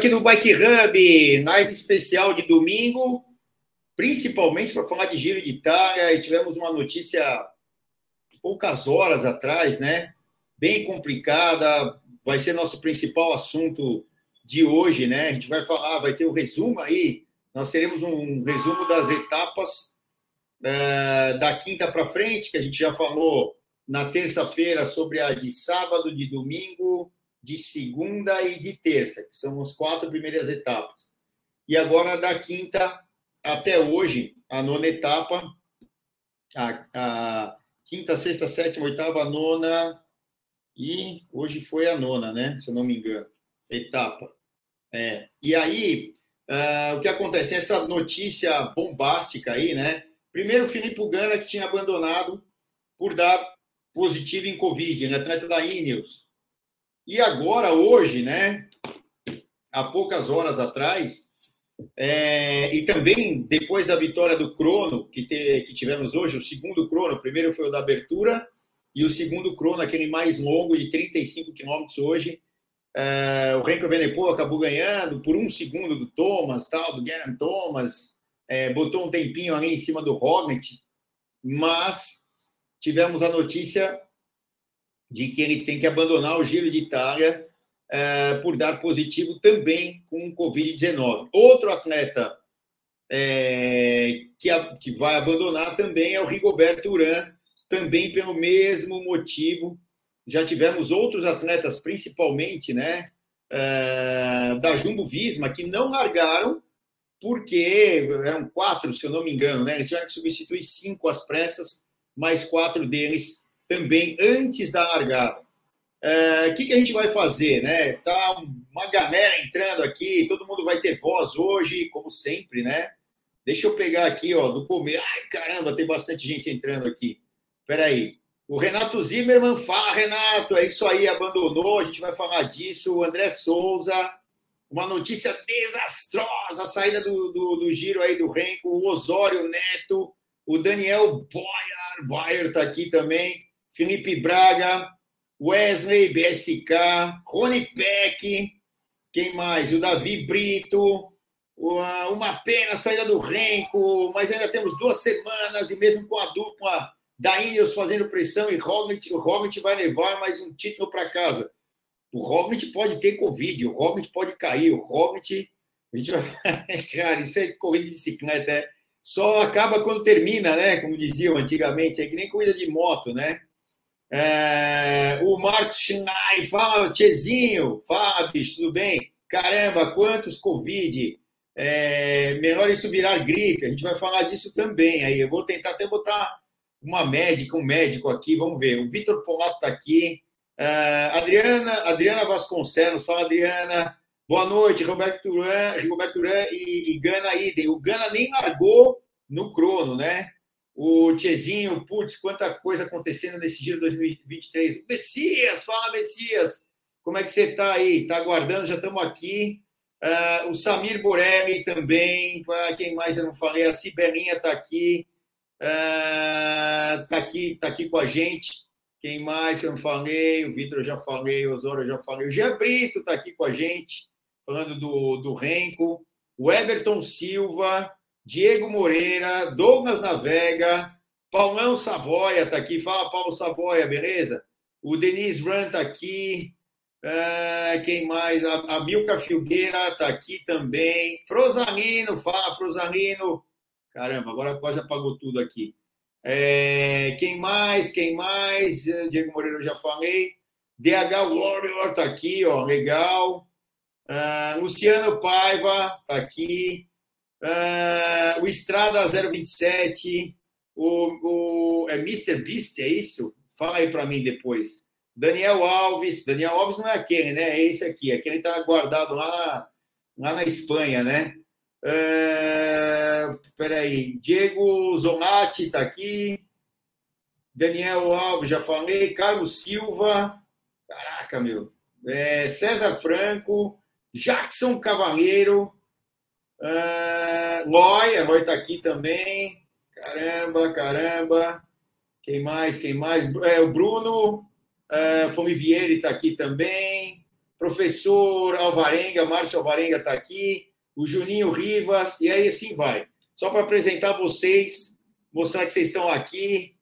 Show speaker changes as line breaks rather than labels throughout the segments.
aqui no Bike Hub, live especial de domingo, principalmente para falar de Giro de Itália. E tivemos uma notícia poucas horas atrás, né? Bem complicada, vai ser nosso principal assunto de hoje, né? A gente vai falar, vai ter o um resumo aí. Nós teremos um resumo das etapas é, da quinta para frente, que a gente já falou na terça-feira sobre a de sábado, de domingo, de segunda e de terça, que são as quatro primeiras etapas. E agora, da quinta até hoje, a nona etapa, a, a quinta, sexta, sétima, oitava, nona, e hoje foi a nona, né? Se eu não me engano, etapa. É. E aí, uh, o que acontece? Essa notícia bombástica aí, né? Primeiro, Filipe Gana, que tinha abandonado por dar positivo em Covid, né? atleta da Ineos. E agora, hoje, né? Há poucas horas atrás, é, e também depois da vitória do crono que, te, que tivemos hoje, o segundo crono, o primeiro foi o da abertura, e o segundo crono, aquele mais longo, de 35 quilômetros hoje, é, o Renko Venepo acabou ganhando por um segundo do Thomas, tal, do Geraint Thomas, é, botou um tempinho ali em cima do Roglic, mas tivemos a notícia de que ele tem que abandonar o Giro de Itália é, por dar positivo também com Covid-19. Outro atleta é, que, a, que vai abandonar também é o Rigoberto Urán, também pelo mesmo motivo. Já tivemos outros atletas, principalmente né, é, da Jumbo Visma, que não largaram, porque eram quatro, se eu não me engano, né? Eles tiveram que substituir cinco às pressas, mais quatro deles também antes da largada. O é, que, que a gente vai fazer, né? Tá uma galera entrando aqui, todo mundo vai ter voz hoje, como sempre, né? Deixa eu pegar aqui, ó, do começo. Ai, caramba, tem bastante gente entrando aqui. Espera aí. O Renato Zimmermann fala, Renato, é isso aí, abandonou, a gente vai falar disso. O André Souza, uma notícia desastrosa, a saída do, do, do giro aí do Renko, o Osório Neto, o Daniel Boyer, Boyer está aqui também. Felipe Braga, Wesley, BSK, Rony Peck, quem mais? O Davi Brito, uma pena a saída do Renko, mas ainda temos duas semanas e mesmo com a dupla da Ineos fazendo pressão e Roglic, o Roglic vai levar mais um título para casa. O Roglic pode ter Covid, o Roglic pode cair, o Roglic... Cara, isso é corrida de bicicleta, é... só acaba quando termina, né? Como diziam antigamente, é que nem corrida de moto, né? É, o Marcos Schnei, fala, Tchezinho, fala, bicho, tudo bem? Caramba, quantos Covid? É, melhor isso virar gripe, a gente vai falar disso também. Aí eu vou tentar até botar uma médica, um médico aqui, vamos ver. O Vitor Polato está aqui. É, Adriana, Adriana Vasconcelos, fala, Adriana. Boa noite, Roberto Turan, Roberto Turan e, e Gana Idem. O Gana nem largou no crono, né? O Tchezinho, putz, quanta coisa acontecendo nesse giro 2023. Messias, fala, Messias. Como é que você está aí? Está aguardando? Já estamos aqui. Uh, o Samir Borelli também. Uh, quem mais eu não falei? A Cibelinha está aqui. Está uh, aqui, tá aqui com a gente. Quem mais que eu não falei? O Vitor já falei, o Osório já falei. O Jean Brito está aqui com a gente, falando do, do Renko. O Everton Silva. Diego Moreira, Douglas Navega, Paulão Savoia está aqui. Fala, Paulo Savoia, beleza? O Denis Run está aqui. Uh, quem mais? A, a Milka Filgueira está aqui também. Frosalino, fala, Frosalino. Caramba, agora quase apagou tudo aqui. É, quem mais? Quem mais? Diego Moreira eu já falei. DH Warrior está aqui, ó, legal. Uh, Luciano Paiva está aqui. Uh, o Estrada 027, o, o é Mr. Beast, é isso? Fala aí para mim depois. Daniel Alves, Daniel Alves não é aquele, né? É esse aqui, aquele está guardado lá na, lá na Espanha, né? Uh, peraí, Diego Zonati está aqui, Daniel Alves, já falei, Carlos Silva, caraca, meu, é, César Franco, Jackson Cavaleiro, Uh, Loi, a Loi está aqui também. Caramba, caramba. Quem mais? Quem mais? É, o Bruno uh, Fomivieri está aqui também. professor Alvarenga, Márcio Alvarenga está aqui, o Juninho Rivas, e aí assim vai. Só para apresentar vocês, mostrar que vocês estão aqui.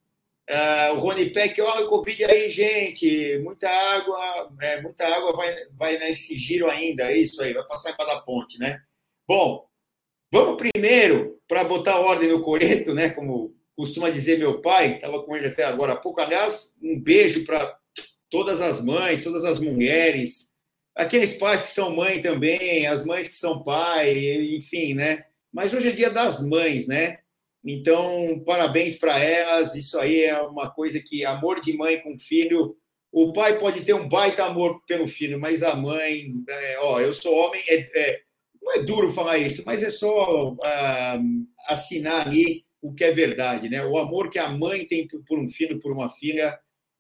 Uh, o Rony Peck, olha o Covid aí, gente. Muita água, é, muita água vai, vai nesse giro ainda. É isso aí, vai passar para da ponte, né? Bom, vamos primeiro para botar ordem no coreto, né? Como costuma dizer meu pai, estava com ele até agora há pouco. Aliás, um beijo para todas as mães, todas as mulheres, aqueles pais que são mãe também, as mães que são pai, enfim, né? Mas hoje é dia das mães, né? Então, parabéns para elas. Isso aí é uma coisa que amor de mãe com filho. O pai pode ter um baita amor pelo filho, mas a mãe, é, ó, eu sou homem, é, é, não é duro falar isso, mas é só ah, assinar ali o que é verdade, né? O amor que a mãe tem por um filho, por uma filha,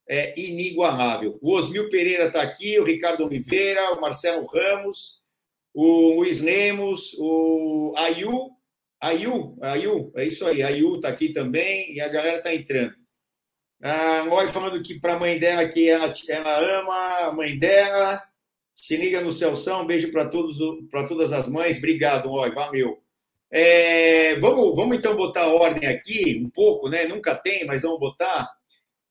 é inigualável. O Osmil Pereira está aqui, o Ricardo Oliveira, o Marcelo Ramos, o Luiz Lemos, o Ayu, Ayu, Ayu, é isso aí, Ayu está aqui também e a galera está entrando. A Loi falando que para a mãe dela que ela, ela ama a mãe dela. Se liga no Celção, um beijo para todos para todas as mães. Obrigado, Loi, valeu. É, vamos, vamos então botar ordem aqui um pouco, né? Nunca tem, mas vamos botar.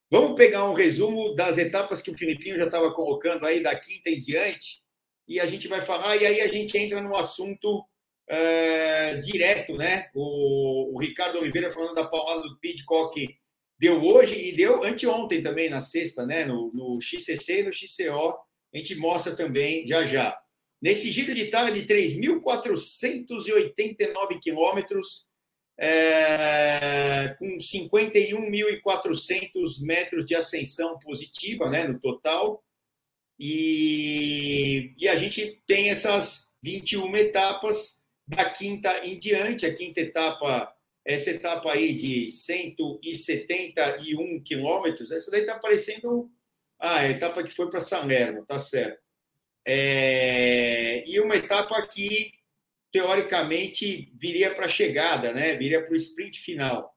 Vamos pegar um resumo das etapas que o Filipinho já estava colocando aí da quinta em diante, e a gente vai falar, e aí a gente entra no assunto é, direto, né? O, o, Ricardo Oliveira falando da paulada do Pidcock deu hoje e deu anteontem também, na sexta, né? No, no XCC e no XCO, a gente mostra também já já. Nesse giro de Itália de 3.489 quilômetros, é, com 51.400 metros de ascensão positiva né, no total. E, e a gente tem essas 21 etapas da quinta em diante. A quinta etapa, essa etapa aí de 171 quilômetros, essa daí está parecendo ah, a etapa que foi para Salerno, tá certo. É, e uma etapa que teoricamente viria para a chegada, né? Viria para o sprint final.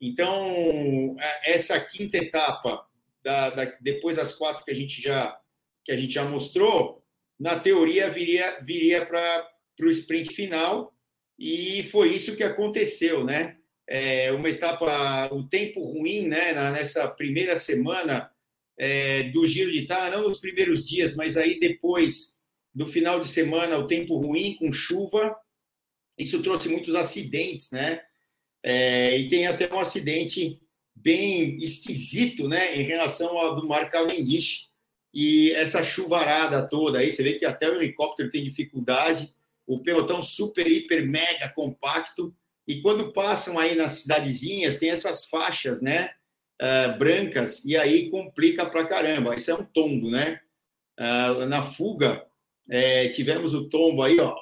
Então essa quinta etapa, da, da, depois das quatro que a gente já que a gente já mostrou, na teoria viria viria para o sprint final e foi isso que aconteceu, né? É, uma etapa, um tempo ruim, né? nessa primeira semana é, do Giro de Itália, não nos primeiros dias, mas aí depois do final de semana, o tempo ruim, com chuva, isso trouxe muitos acidentes, né? É, e tem até um acidente bem esquisito, né, em relação ao do Mar Cavendish e essa chuvarada toda aí, você vê que até o helicóptero tem dificuldade, o pelotão super, hiper, mega compacto, e quando passam aí nas cidadezinhas, tem essas faixas, né, uh, brancas, e aí complica pra caramba. Isso é um tombo, né? Uh, na fuga, é, tivemos o tombo aí, ó,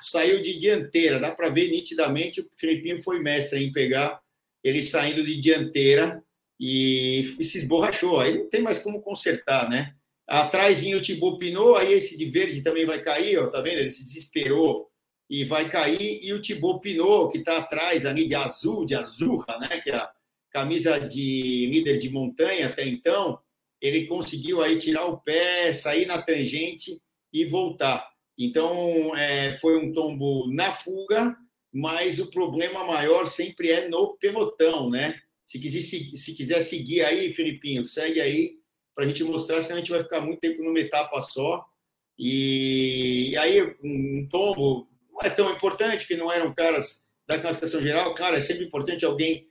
saiu de dianteira, dá para ver nitidamente. O Filipinho foi mestre em pegar ele saindo de dianteira e, e se esborrachou. Aí não tem mais como consertar, né? Atrás vinha o Thibaut Pinot, aí esse de verde também vai cair, ó, tá vendo? Ele se desesperou e vai cair. E o Thibaut Pinot, que está atrás ali de azul, de azurra, né? Que é a camisa de líder de montanha até então, ele conseguiu aí tirar o pé, sair na tangente e voltar. Então, é, foi um tombo na fuga, mas o problema maior sempre é no pelotão, né? Se quiser, se quiser seguir aí, Filipinho, segue aí para a gente mostrar, senão a gente vai ficar muito tempo numa etapa só. E, e aí, um tombo não é tão importante, porque não eram caras da classificação geral. Claro, é sempre importante alguém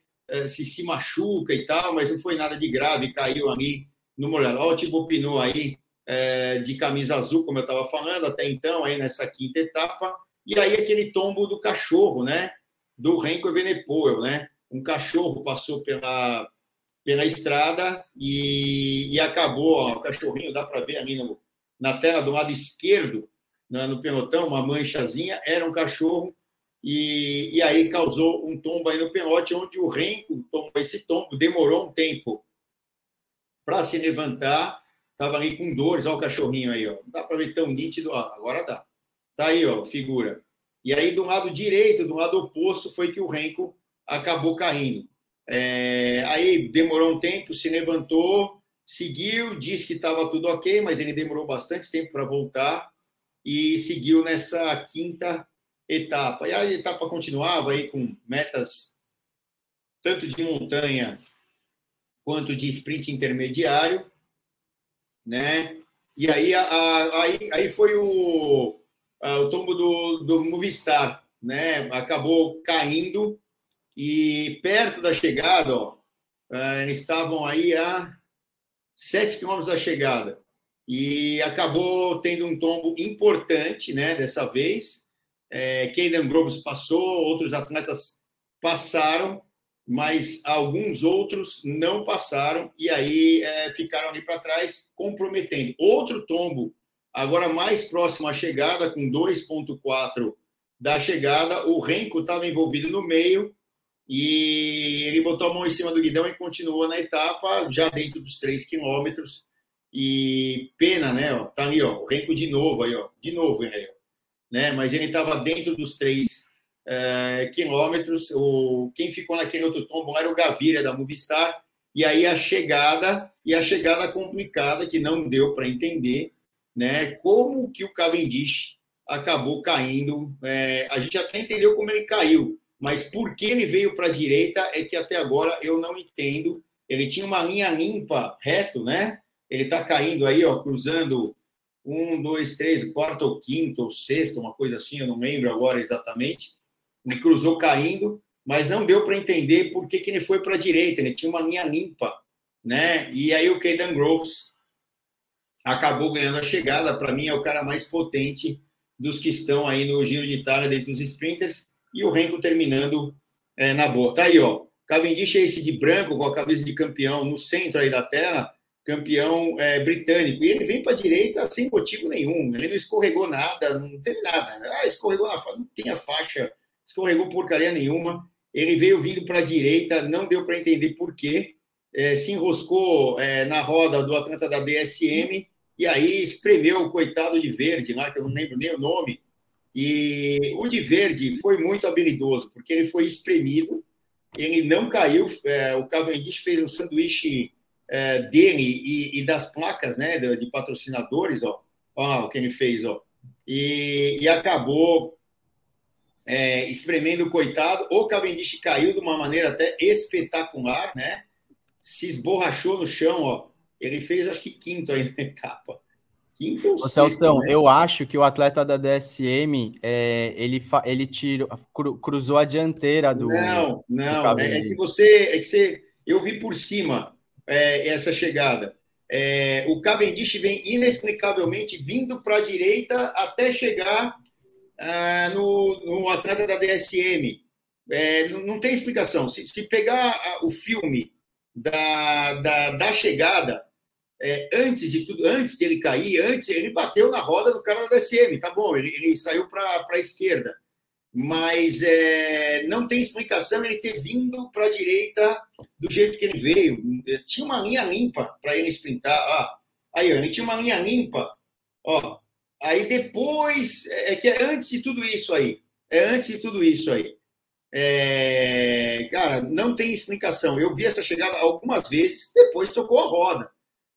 se se machuca e tal, mas não foi nada de grave, caiu ali no molhado. Tipo Pinot aí, é, de camisa azul, como eu estava falando até então, aí nessa quinta etapa. E aí aquele tombo do cachorro, né? Do Renko Evenepoel, né? Um cachorro passou pela, pela estrada e, e acabou, ó, o cachorrinho, dá para ver ali no, na tela do lado esquerdo, né, no pelotão, uma manchazinha, era um cachorro e, e aí causou um tombo aí no pelote, onde o Renko tomou esse tombo, demorou um tempo para se levantar, estava ali com dores, olha o cachorrinho aí, ó. não dá para ver tão nítido, ó. agora dá. Tá aí, ó, figura. E aí, do lado direito, do lado oposto, foi que o Renko acabou caindo. É, aí demorou um tempo, se levantou seguiu, disse que estava tudo ok, mas ele demorou bastante tempo para voltar e seguiu nessa quinta etapa. E a etapa continuava aí com metas tanto de montanha quanto de sprint intermediário, né? E aí, a, aí, aí foi o, a, o tombo do, do Movistar, né? Acabou caindo e perto da chegada, ó, é, estavam aí a 7 quilômetros da chegada e acabou tendo um tombo importante, né? Dessa vez, é, Caden Groves passou, outros atletas passaram, mas alguns outros não passaram e aí é, ficaram ali para trás, comprometendo. Outro tombo, agora mais próximo à chegada, com 2,4 da chegada, o Renko estava envolvido no meio e ele botou a mão em cima do guidão e continuou na etapa, já dentro dos 3 quilômetros. E pena, né? Ó, tá ali, ó, o Renko de novo aí, ó, de novo, aí, ó, né? Mas ele estava dentro dos 3 é, quilômetros. O, quem ficou naquele outro tombo era o Gaviria da Movistar. E aí a chegada, e a chegada complicada, que não deu para entender, né? Como que o Cavendish acabou caindo. É, a gente até entendeu como ele caiu, mas por que ele veio para a direita é que até agora eu não entendo. Ele tinha uma linha limpa, reto, né? Ele está caindo aí, ó, cruzando um, dois, três, quarto ou quinto ou sexto, uma coisa assim, eu não lembro agora exatamente. Ele cruzou caindo, mas não deu para entender por que, que ele foi para a direita. Ele tinha uma linha limpa, né? E aí o Caden Groves acabou ganhando a chegada. Para mim, é o cara mais potente dos que estão aí no Giro de Itália dentro dos sprinters. E o Renko terminando é, na boa. Tá aí, ó. Cavendish é esse de branco, com a cabeça de campeão no centro aí da terra, campeão é, britânico. E ele vem para a direita sem motivo nenhum. Ele não escorregou nada, não teve nada. Ah, escorregou na faixa, não tinha faixa escorregou porcaria nenhuma. Ele veio vindo para a direita, não deu para entender por quê. É, se enroscou é, na roda do atleta da DSM e aí espremeu o coitado de verde lá, que eu não lembro nem o nome. E o de verde foi muito habilidoso, porque ele foi espremido, ele não caiu. É, o Cavendish fez um sanduíche é, dele e, e, das placas né, de, de patrocinadores, ó, ó, o que ele fez, ó, e, e acabou é, espremendo o coitado. O Cavendish caiu de uma maneira até espetacular, né? Se esborrachou no chão, ó. Ele fez, acho que quinto aí na etapa.
Quinto ou Ô, Celso, né? eu acho que o atleta da DSM, é, ele, ele tirou, cru, cruzou a dianteira do.
Não, não. Do é, é, que você. É que você. Eu vi por cima é, essa chegada. É, o Cavendish vem inexplicavelmente vindo para a direita até chegar ah, no, no atleta da DSM. É, não, não, tem explicação. Se, se pegar o filme da, da, da chegada, é, antes de tudo, antes de ele cair, antes ele bateu na roda do cara da DSM, tá bom, ele, ele saiu para a esquerda. Mas é, não tem explicação ele ter vindo para a direita do jeito que ele veio. Tinha uma linha limpa para ele sprintar. Ah, aí, ele tinha uma linha limpa. Ó, Aí depois, é, é que é antes de tudo isso aí. É antes de tudo isso aí. É, cara, não tem explicação. Eu vi essa chegada algumas vezes, depois tocou a roda.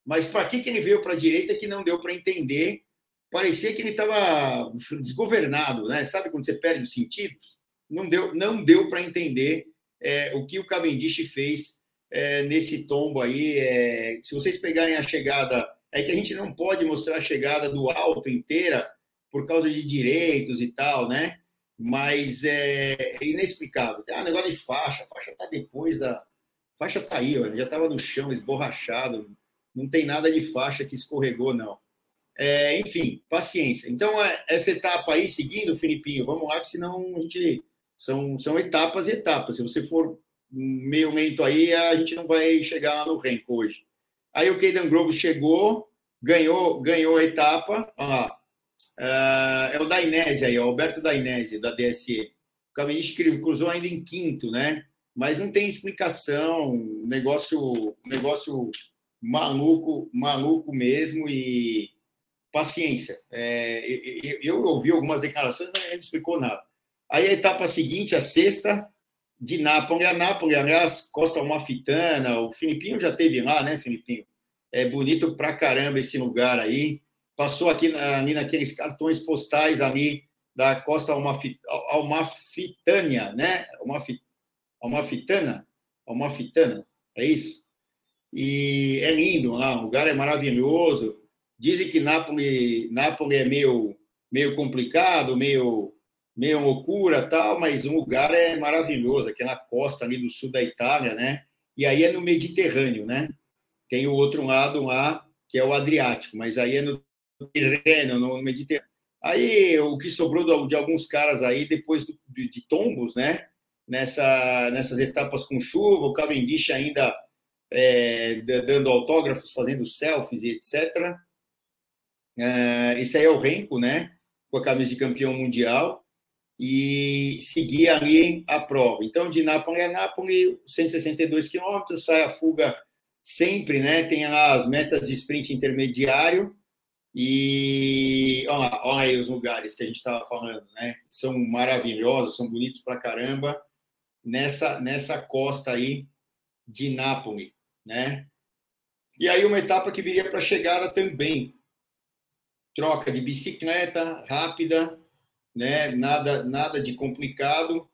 Mas para que, que ele veio para a direita que não deu para entender? Parecia que ele estava desgovernado, né? Sabe quando você perde os sentidos? Não deu, não deu para entender é, o que o Cavendish fez é, nesse tombo aí. É, se vocês pegarem a chegada é que a gente não pode mostrar a chegada do alto inteira por causa de direitos e tal, né? Mas é inexplicável. Tem um negócio de faixa, a faixa tá depois da. A faixa tá aí, ó, já estava no chão, esborrachado. Não tem nada de faixa que escorregou, não. É, enfim, paciência. Então, é, essa etapa aí, seguindo, Filipinho, vamos lá, que senão a gente. São, são etapas e etapas. Se você for meio lento aí, a gente não vai chegar no renco hoje. Aí o Caden Grove chegou, ganhou, ganhou a etapa. Ó, uh, é o Dainese aí, o Alberto Dainese, da DSE. O Cavendish cruzou ainda em quinto, né? Mas não tem explicação, negócio, negócio maluco, maluco mesmo e paciência. É, eu, eu, ouvi algumas declarações, mas não explicou nada. Aí a etapa seguinte, a sexta, de Nápoles a Nápoles, aliás, Costa Amalfitana, o Filipinho já teve lá, né, Filipinho? É bonito pra caramba esse lugar aí. Passou aqui ali naqueles cartões postais ali da costa Almafitânia, né? Almafitana, Almafitana, é isso? E é lindo lá, o lugar é maravilhoso. Dizem que Nápoles, Nápoles é meio, meio complicado, meio, meio loucura tal, mas o lugar é maravilhoso, aquela costa ali do sul da Itália, né? E aí é no Mediterrâneo, né? Tem o outro lado lá, que é o Adriático, mas aí é no Tirreno, no Mediterrâneo. Aí o que sobrou de alguns caras aí, depois de, de tombos, né? Nessa, nessas etapas com chuva, o Cavendish ainda é, dando autógrafos, fazendo selfies e etc. É, esse aí é o Renko, né? Com a camisa de campeão mundial e seguir ali a prova. Então, de Nápoles a Nápoles, 162 quilômetros, sai a fuga sempre, né? Tem lá as metas de sprint intermediário e olha, lá, olha aí os lugares que a gente estava falando, né? São maravilhosos, são bonitos pra caramba nessa nessa costa aí de Nápoles né? E aí uma etapa que viria para a chegada também. Troca de bicicleta rápida, né? Nada nada de complicado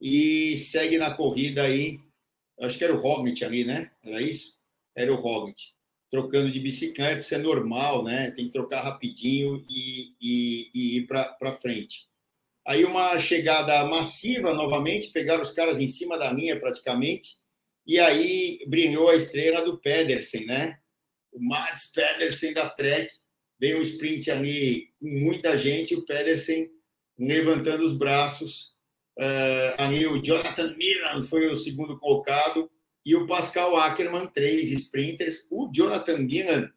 e segue na corrida aí. Acho que era o Roglic ali, né? Era isso? Era o Roglic. Trocando de bicicleta, isso é normal, né? Tem que trocar rapidinho e, e, e ir para frente. Aí uma chegada massiva novamente, pegaram os caras em cima da linha praticamente, e aí brilhou a estrela do Pedersen, né? O Mads Pedersen da Trek. Veio um sprint ali com muita gente, o Pedersen levantando os braços. Uh, ali o Jonathan Milan foi o segundo colocado e o Pascal Ackermann, três sprinters. O Jonathan Milan,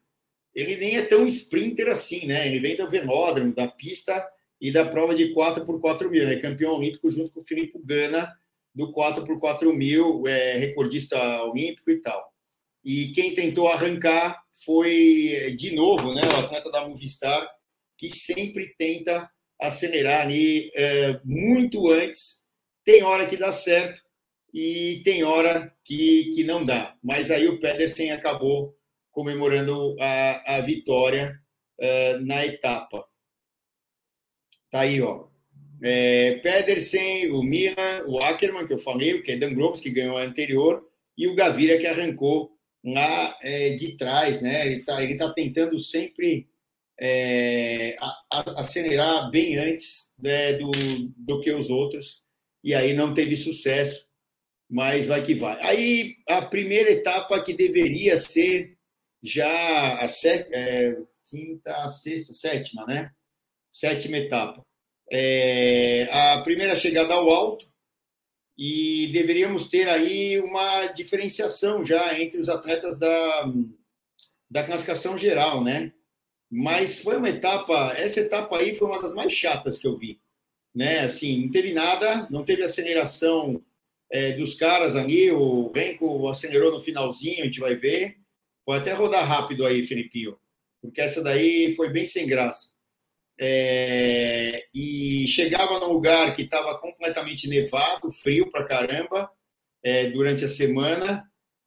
ele nem é tão sprinter assim, né? Ele vem do velódromo, da pista e da prova de 4 por 4 mil. É campeão olímpico junto com o Filipe Gana do 4 por 4 mil, é, recordista olímpico e tal. E quem tentou arrancar foi, de novo, né, o atleta da Movistar, que sempre tenta acelerar ali é, muito antes. Tem hora que dá certo e tem hora que, que não dá. Mas aí o Pedersen acabou comemorando a, a vitória é, na etapa. Tá aí, ó. É, Pedersen, o Milan, o Ackerman, que eu falei, o Kedan Groves, que ganhou a anterior, e o Gaviria, que arrancou lá é, de trás. Né? Ele está tá tentando sempre é, acelerar bem antes né, do, do que os outros, e aí não teve sucesso, mas vai que vai. Aí a primeira etapa que deveria ser já a set, é, quinta, sexta, sétima, né? Sétima etapa é, a primeira chegada ao alto e deveríamos ter aí uma diferenciação já entre os atletas da, da classificação geral, né? Mas foi uma etapa, essa etapa aí foi uma das mais chatas que eu vi, né? Assim, não teve nada, não teve aceleração é, dos caras ali, o Renko acelerou no finalzinho, a gente vai ver. Pode até rodar rápido aí, Felipinho, porque essa daí foi bem sem graça é, e chegava num lugar que estava completamente nevado, frio pra caramba, é, durante a semana,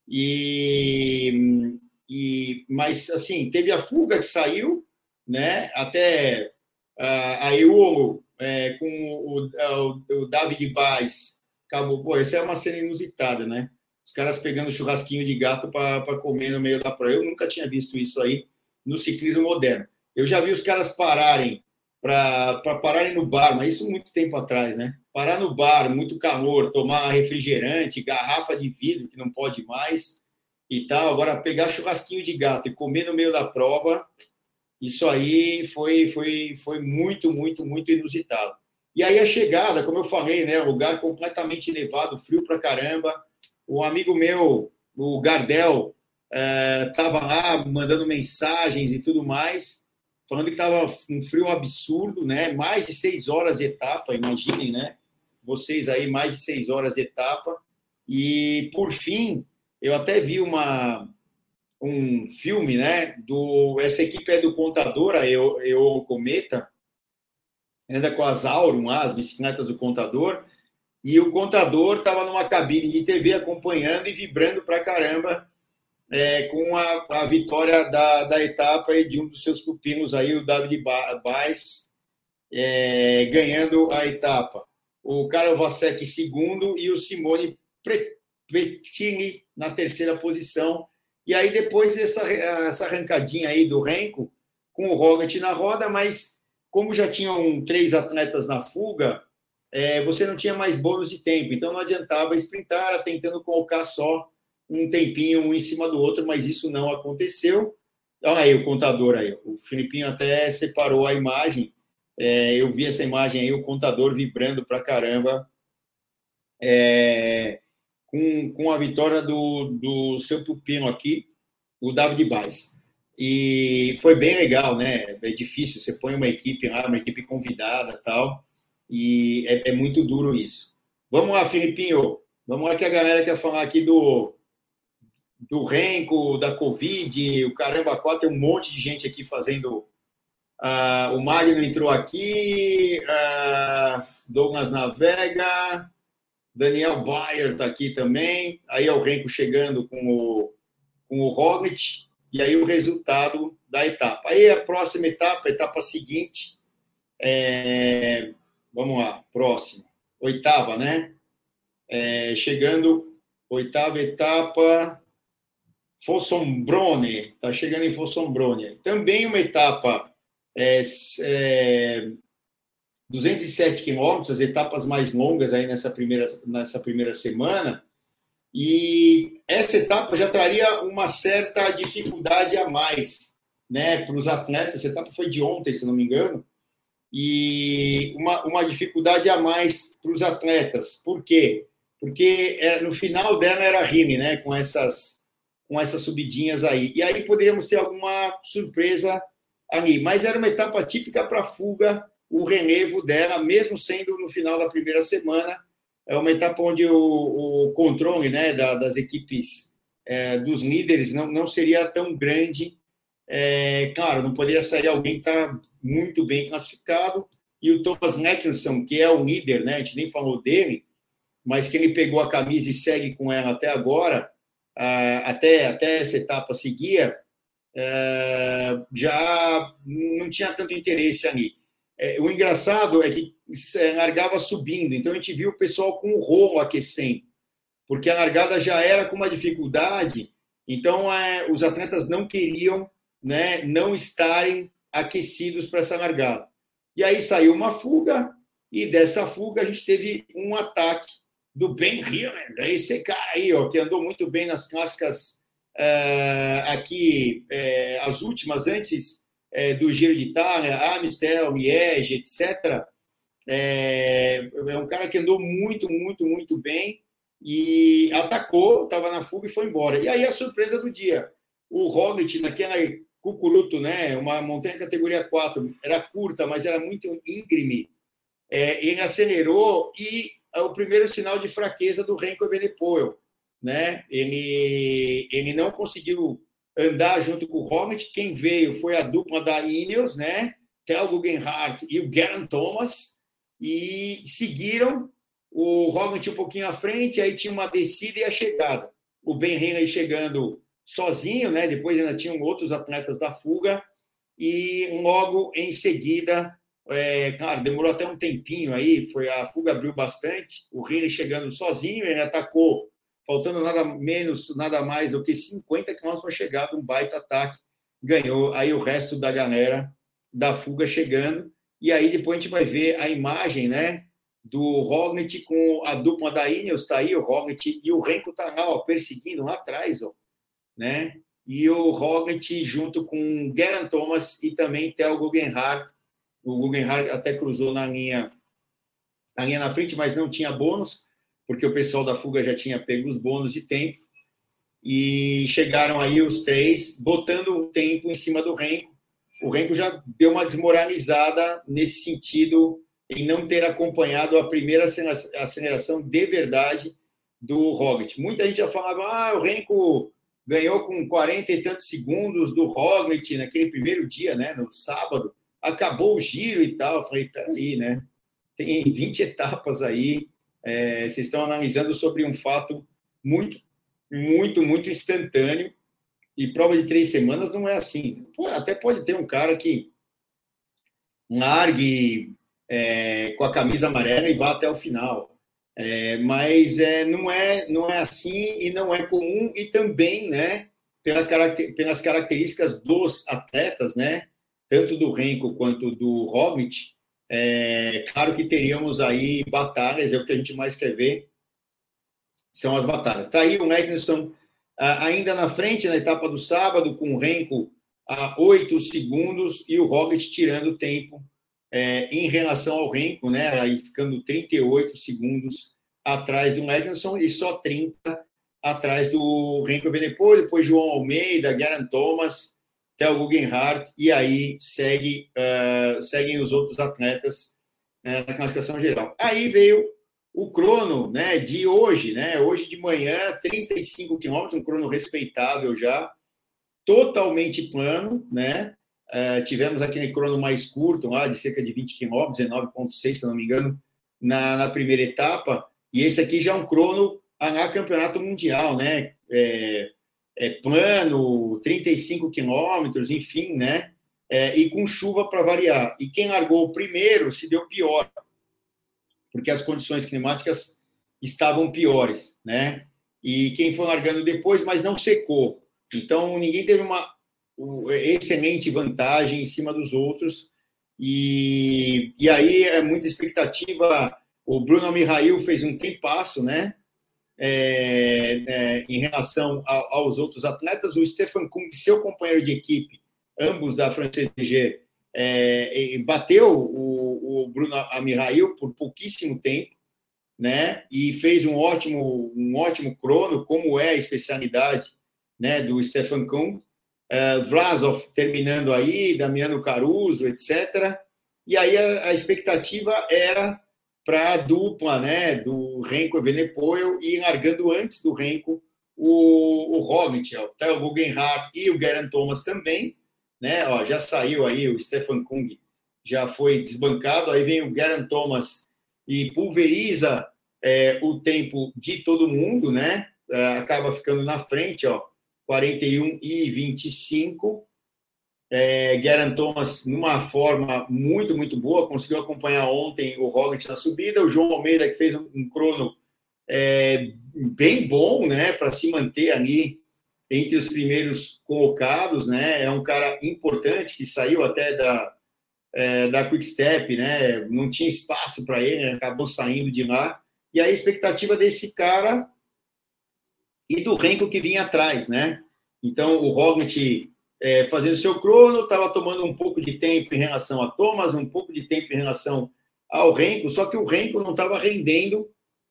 e, e, mas assim, teve a fuga que saiu, né, até a, a Eolo é, com o, o, o David Baez, acabou, pô, essa é uma cena inusitada, né, os caras pegando churrasquinho de gato para comer no meio da praia, eu nunca tinha visto isso aí no ciclismo moderno. Eu já vi os caras pararem para pararem no bar, mas isso muito tempo atrás, né? Parar no bar, muito calor, tomar refrigerante, garrafa de vidro que não pode mais e tal. Agora pegar churrasquinho de gato e comer no meio da prova, isso aí foi foi foi muito muito muito inusitado. E aí a chegada, como eu falei, né, lugar completamente nevado, frio pra caramba. Um amigo meu, o Gardel, estava eh, lá mandando mensagens e tudo mais falando que estava um frio absurdo, né? Mais de seis horas de etapa, imaginem, né? Vocês aí, mais de seis horas de etapa. E, por fim, eu até vi uma, um filme, né? Do, essa equipe é do Contador, a Eu, Eu Cometa, anda com as Aurum, as bicicletas do Contador, e o Contador estava numa cabine de TV acompanhando e vibrando pra caramba é, com a, a, vitória da, da etapa e de um dos seus pupilos aí, o David Baez, é, ganhando a etapa. O Karol Vasek segundo e o Simone Petini na terceira posição. E aí depois essa, essa arrancadinha aí do Renko com o Rogat na roda, mas como já tinham três atletas na fuga, é, você não tinha mais bônus de tempo, então não adiantava sprintar, tentando colocar só um tempinho um em cima do outro, mas isso não aconteceu. Olha aí o contador aí, o Filipinho até separou a imagem, é, eu vi essa imagem aí, o contador vibrando pra caramba, é, com, com a vitória do, do seu pupilo aqui, o David Baez. E foi bem legal, né? É difícil, você põe uma equipe lá, uma equipe convidada tal, e é, é muito duro isso. Vamos lá, Filipinho. Vamos lá que a galera quer falar aqui do, do Renko, da Covid, o caramba, quatro, tem um monte de gente aqui fazendo. Uh, o Magno entrou aqui, uh, Douglas Navega, Daniel Bayer está aqui também. Aí é o Renko chegando com o, com o Roglic, e aí o resultado da etapa. Aí a próxima etapa, a etapa seguinte, é, Vamos lá, próximo. Oitava, né? É, chegando, oitava etapa, Fossombrone. Está chegando em Fossombrone. Também uma etapa é, é, 207 quilômetros, as etapas mais longas aí nessa primeira, nessa primeira semana. E essa etapa já traria uma certa dificuldade a mais né, para os atletas. Essa etapa foi de ontem, se não me engano e uma, uma dificuldade a mais para os atletas. Por quê? Porque era, no final dela era rime, né? Com essas, com essas subidinhas aí. E aí poderíamos ter alguma surpresa ali. Mas era uma etapa típica para fuga, o relevo dela, mesmo sendo no final da primeira semana. É uma etapa onde o, o controle né, da, das equipes é, dos líderes não, não seria tão grande. É, claro, não poderia sair alguém que está muito bem classificado, e o Thomas Neckelson, que é o líder, né, a gente nem falou dele, mas que ele pegou a camisa e segue com ela até agora, até, até essa etapa seguir, é, já não tinha tanto interesse ali. É, o engraçado é que largava subindo, então a gente viu o pessoal com o rolo aquecendo, porque a largada já era com uma dificuldade, então é, os atletas não queriam né, não estarem aquecidos para essa largada. E aí saiu uma fuga, e dessa fuga a gente teve um ataque do Ben Hiller, esse cara aí, ó, que andou muito bem nas clássicas é, aqui, é, as últimas, antes é, do Giro de Itália, Amstel, Liege, etc. É, é um cara que andou muito, muito, muito bem e atacou, estava na fuga e foi embora. E aí a surpresa do dia, o Roglic, naquela Cucuruto, né? Uma montanha categoria 4, era curta, mas era muito íngreme. É, ele acelerou e o primeiro sinal de fraqueza do Renko Evenepoel, né? Ele ele não conseguiu andar junto com o Roglic. Quem veio foi a dupla da Ineos, né? Tel Guggenhardt e o Geraint Thomas e seguiram o Roglic um pouquinho à frente, aí tinha uma descida e a chegada. O Ben Henley chegando sozinho, né? Depois ainda tinham outros atletas da fuga e logo em seguida, é, claro, demorou até um tempinho aí, foi a fuga abriu bastante, o Rini chegando sozinho, ele atacou, faltando nada menos, nada mais do que 50 quilômetros para chegar, um baita ataque, ganhou aí o resto da galera da fuga chegando, e aí depois a gente vai ver a imagem, né? do Roglic com a dupla da Ineos, está aí o Roglic e o Renko está lá, ó, perseguindo lá atrás, ó, né? E o Roglic junto com Geraint Thomas e também Theo Guggenhardt. O Guggenhardt até cruzou na linha, na linha na frente, mas não tinha bônus, porque o pessoal da fuga já tinha pego os bônus de tempo. E chegaram aí os três, botando o tempo em cima do Renko. O Renko já deu uma desmoralizada nesse sentido, em não ter acompanhado a primeira aceleração de verdade do Roglic. Muita gente já falava, ah, o Renko ganhou com 40 e tantos segundos do Roglic naquele primeiro dia, né, no sábado, acabou o giro e tal. Eu falei, peraí, né? Tem 20 etapas aí, é, vocês estão analisando sobre um fato muito, muito, muito instantâneo E prova de três semanas não é assim. Até pode ter um cara que largue é, com a camisa amarela e vá até o final. É, mas é, não, é, não é assim e não é comum, e também né, pela, pelas características dos atletas, né, tanto do Renko quanto do Hobbit, é, claro que teríamos aí batalhas, é o que a gente mais quer ver, são as batalhas. Está aí o Magnussen ainda na frente na etapa do sábado, com o Renko a oito segundos e o Roglic tirando tempo é, em relação ao Renko, né? Aí ficando 38 segundos atrás do Edson e só 30 atrás do Renko Benepol, depois João Almeida, Geraint Thomas, Theo Guggenhardt, e aí segue, uh, seguem os outros atletas uh, na classificação geral. Aí veio o crono né, de hoje, né? Hoje de manhã, 35 quilômetros, um crono respeitável já, totalmente plano, né? Uh, tivemos aquele crono mais curto, lá de cerca de 20 km, 19,6, se não me engano, na, na, primeira etapa. E esse aqui já é um crono a campeonato mundial, né? É, é plano, 35 quilômetros, enfim, né? É, e com chuva para variar. E quem largou primeiro se deu pior, porque as condições climáticas estavam piores, né? E quem foi largando depois, mas não secou. Então, ninguém teve uma excelente vantagem em cima dos outros. E, e aí é muita expectativa. O Bruno Mihail fez um tempasso, né? É, é, em relação a, aos outros atletas. O Stefan Kung, seu companheiro de equipe, ambos da Francesa DG, é, bateu o, o Bruno Amihail por pouquíssimo tempo, né? E fez um ótimo, um ótimo crono, como é a especialidade né, do Stefan Kung uh, Vlasov terminando aí, Damiano Caruso, etc. E aí a, a expectativa era para a dupla né, do Renko e Venepoel e largando antes do Renko o, o Roglic, o Theo Guggenhardt e o Geraint Thomas também. Né, ó, já saiu aí o Stefan Kung, já foi desbancado, aí vem o Geraint Thomas e pulveriza é, o tempo de todo mundo, né? É, acaba ficando na frente, ó, 41 e 25. É, Geraint Thomas numa forma muito, muito boa, conseguiu acompanhar ontem o Roglic na subida, o João Almeida que fez um, um crono é, bem bom, né, para se manter ali entre os primeiros colocados, né, é um cara importante que saiu até da, é, da Quick Step, né, não tinha espaço para ele, né, acabou saindo de lá, e a expectativa desse cara e do Renko que vinha atrás, né? Então, o Roglic é, fazendo seu crono, estava tomando um pouco de tempo em relação a Thomas, um pouco de tempo em relação ao Renko, só que o Renko não estava rendendo,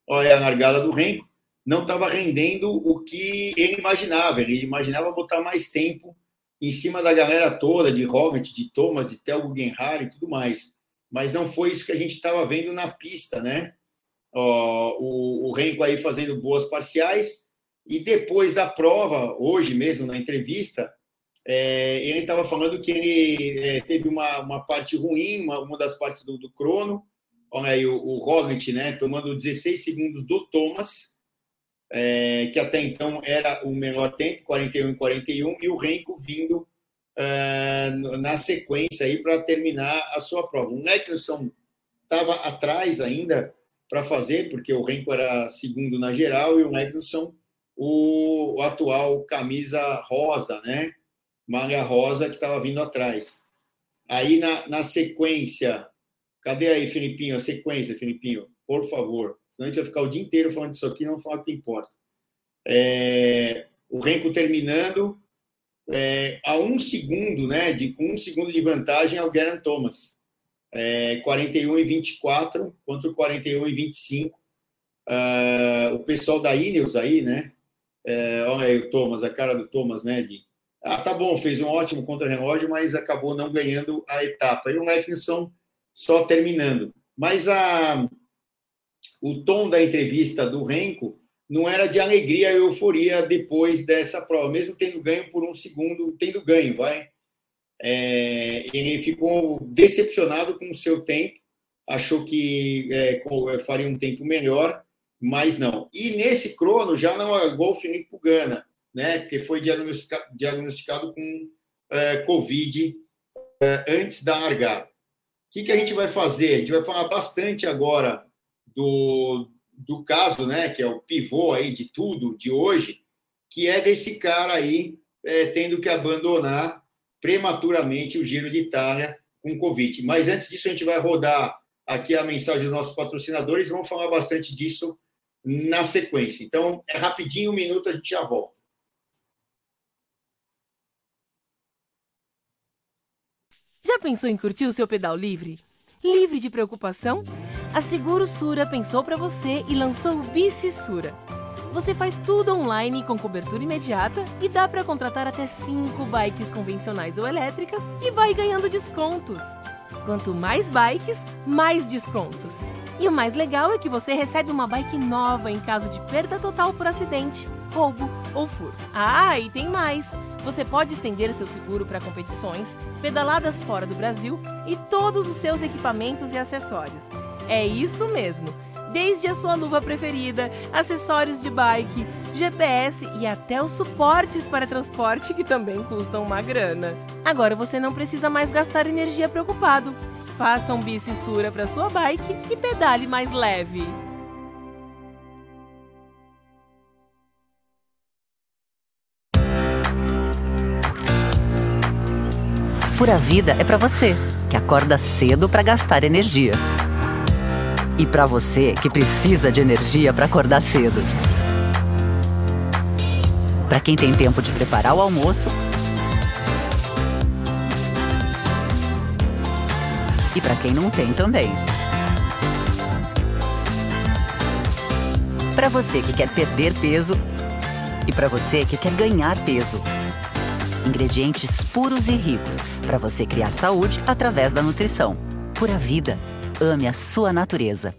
olha a largada do Renko, não estava rendendo o que ele imaginava. Ele imaginava botar mais tempo em cima da galera toda, de Roglic, de Thomas, de Theo Guggenhardt e tudo mais. Mas não foi isso que a gente estava vendo na pista, né? Ó, o, o Renko aí fazendo boas parciais, e depois da prova, hoje mesmo, na entrevista, é, ele estava falando que ele é, teve uma, uma parte ruim, uma, uma das partes do, do crono. Olha aí, o, o Roglic, né, tomando 16 segundos do Thomas, é, que até então era o melhor tempo, 41 e 41, e o Renko vindo é, na sequência aí para terminar a sua prova. O Neckelson estava atrás ainda para fazer, porque o Renko era segundo na geral e o Neckelson o, o atual camisa rosa, né? Malha rosa que estava vindo atrás. Aí na, na sequência, cadê aí, Filipinho? A sequência, Filipinho, por favor. Senão a gente vai ficar o dia inteiro falando disso aqui, não falar o que importa. É, o Renko terminando é, a um segundo, né? De, um segundo de vantagem ao Geraint Thomas. É, 41 e 24 contra 41 e 25. Uh, ah, o pessoal da Ineos aí, né? É, olha aí o Thomas, a cara do Thomas, né? De, ah, tá bom, fez um ótimo contra-relógio, mas acabou não ganhando a etapa. E o Atkinson só terminando. Mas a, o tom da entrevista do Renko não era de alegria e euforia depois dessa prova, mesmo tendo ganho por um segundo, tendo ganho, vai. É, ele ficou decepcionado com o seu tempo, achou que é, faria um tempo melhor mas não. E nesse crono já não largou o Felipe Pugana. Né? Porque foi diagnosticado, com é, Covid é, antes da largada. O que, que a gente vai fazer? A gente vai falar bastante agora do, do caso, né? Que é o pivô aí de tudo de hoje, que é desse cara aí é, tendo que abandonar prematuramente o Giro de Itália com Covid. Mas antes disso, a gente vai rodar aqui a mensagem dos nossos patrocinadores vamos falar bastante disso na sequência. Então, é rapidinho, um minuto, a gente já volta.
Já pensou em curtir o seu pedal livre? Livre de preocupação? A Seguro Sura pensou para você e lançou o Bici Sura você faz tudo online com cobertura imediata e dá para contratar até 5 bikes convencionais ou elétricas e vai ganhando descontos. Quanto mais bikes, mais descontos. E o mais legal é que você recebe uma bike nova em caso de perda total por acidente, roubo ou furto. Ah, e tem mais! Você pode estender seu seguro para competições, pedaladas fora do Brasil e todos os seus equipamentos e acessórios. É isso mesmo! Desde a sua luva preferida, acessórios de bike, GPS e até os suportes para transporte que também custam uma grana. Agora você não precisa mais gastar energia preocupado. Faça um bicissura para sua bike e pedale mais leve.
Pura Vida é para você, que acorda cedo para gastar energia e para você que precisa de energia para acordar cedo. Para quem tem tempo de preparar o almoço. E para quem não tem também. Para você que quer perder peso e para você que quer ganhar peso. Ingredientes puros e ricos para você criar saúde através da nutrição. Pura vida Ame a sua natureza.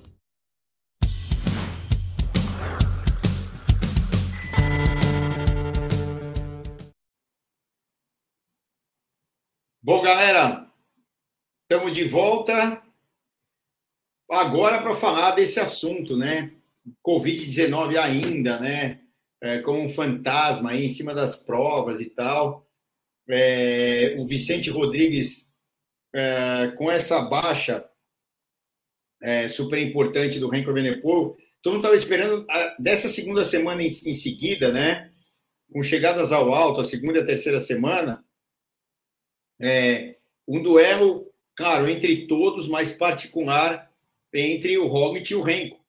Bom, galera, estamos de volta agora para falar desse assunto, né? Covid-19 ainda, né? É, como um fantasma aí em cima das provas e tal. É, o Vicente Rodrigues, é, com essa baixa é, super importante do Renko Benepol. Todo mundo estava esperando a, dessa segunda semana em, em, seguida, né? Com chegadas ao alto, a segunda e a terceira semana, é, um duelo, claro, entre todos, mas particular entre o Roglic e o Renko.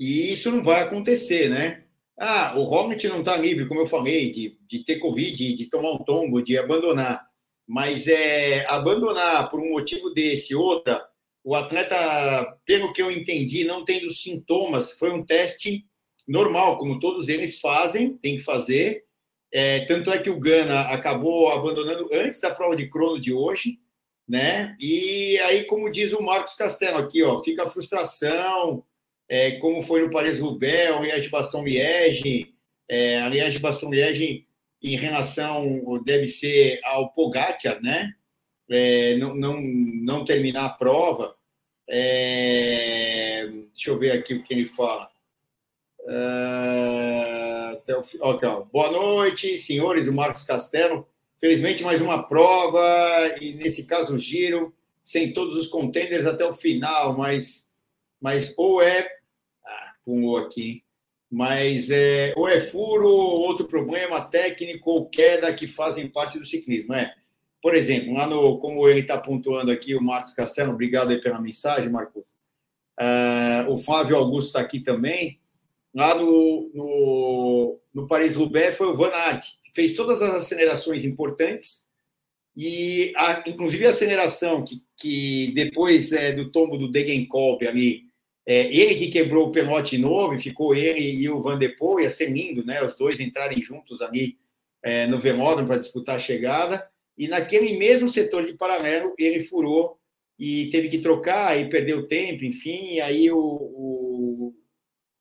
E isso não vai acontecer, né? Ah, o Roglic não está livre, como eu falei, de, de ter Covid, de tomar um tombo, de abandonar. Mas é abandonar por um motivo desse, outra, o atleta, pelo que eu entendi, não tendo sintomas, foi um teste normal, como todos eles fazem, tem que fazer. É, tanto é que o Gana acabou abandonando antes da prova de crono de hoje, né? E aí, como diz o Marcos Castelo aqui, ó, fica a frustração, é, como foi no Paris-Roubaix, o Liège-Baston-Liège, é, a Liège-Baston-Liège em relação, deve ser ao Pogacar, né? É, não, não, não terminar a prova, é... Deixa eu ver aqui o que ele fala. É... Até o... okay, ó. Boa noite, senhores, o Marcos Castelo. Felizmente, mais uma prova, e nesse caso, o giro, sem todos os contenders até o final, mas, mas ou é. Ah, pulou aqui. Mas é, ou é furo, ou outro problema técnico ou queda que fazem parte do ciclismo. É por exemplo, lá no, como ele está pontuando aqui, o Marcos Castelo, obrigado aí pela mensagem, Marcos. Uh, o Flávio Augusto está aqui também. Lá no, no, no Paris-Roubaix foi o Van Aert, que fez todas as acelerações importantes, e a, inclusive a aceleração que, que depois é, do tombo do Degenkolb ali, é, ele que quebrou o pelote novo, e ficou ele e o Van der Poel, ia ser lindo, né? Os dois entrarem juntos ali é, no velódromo para disputar a chegada. E naquele mesmo setor de paralelo, ele furou e teve que trocar e perdeu tempo, enfim, e aí o, o,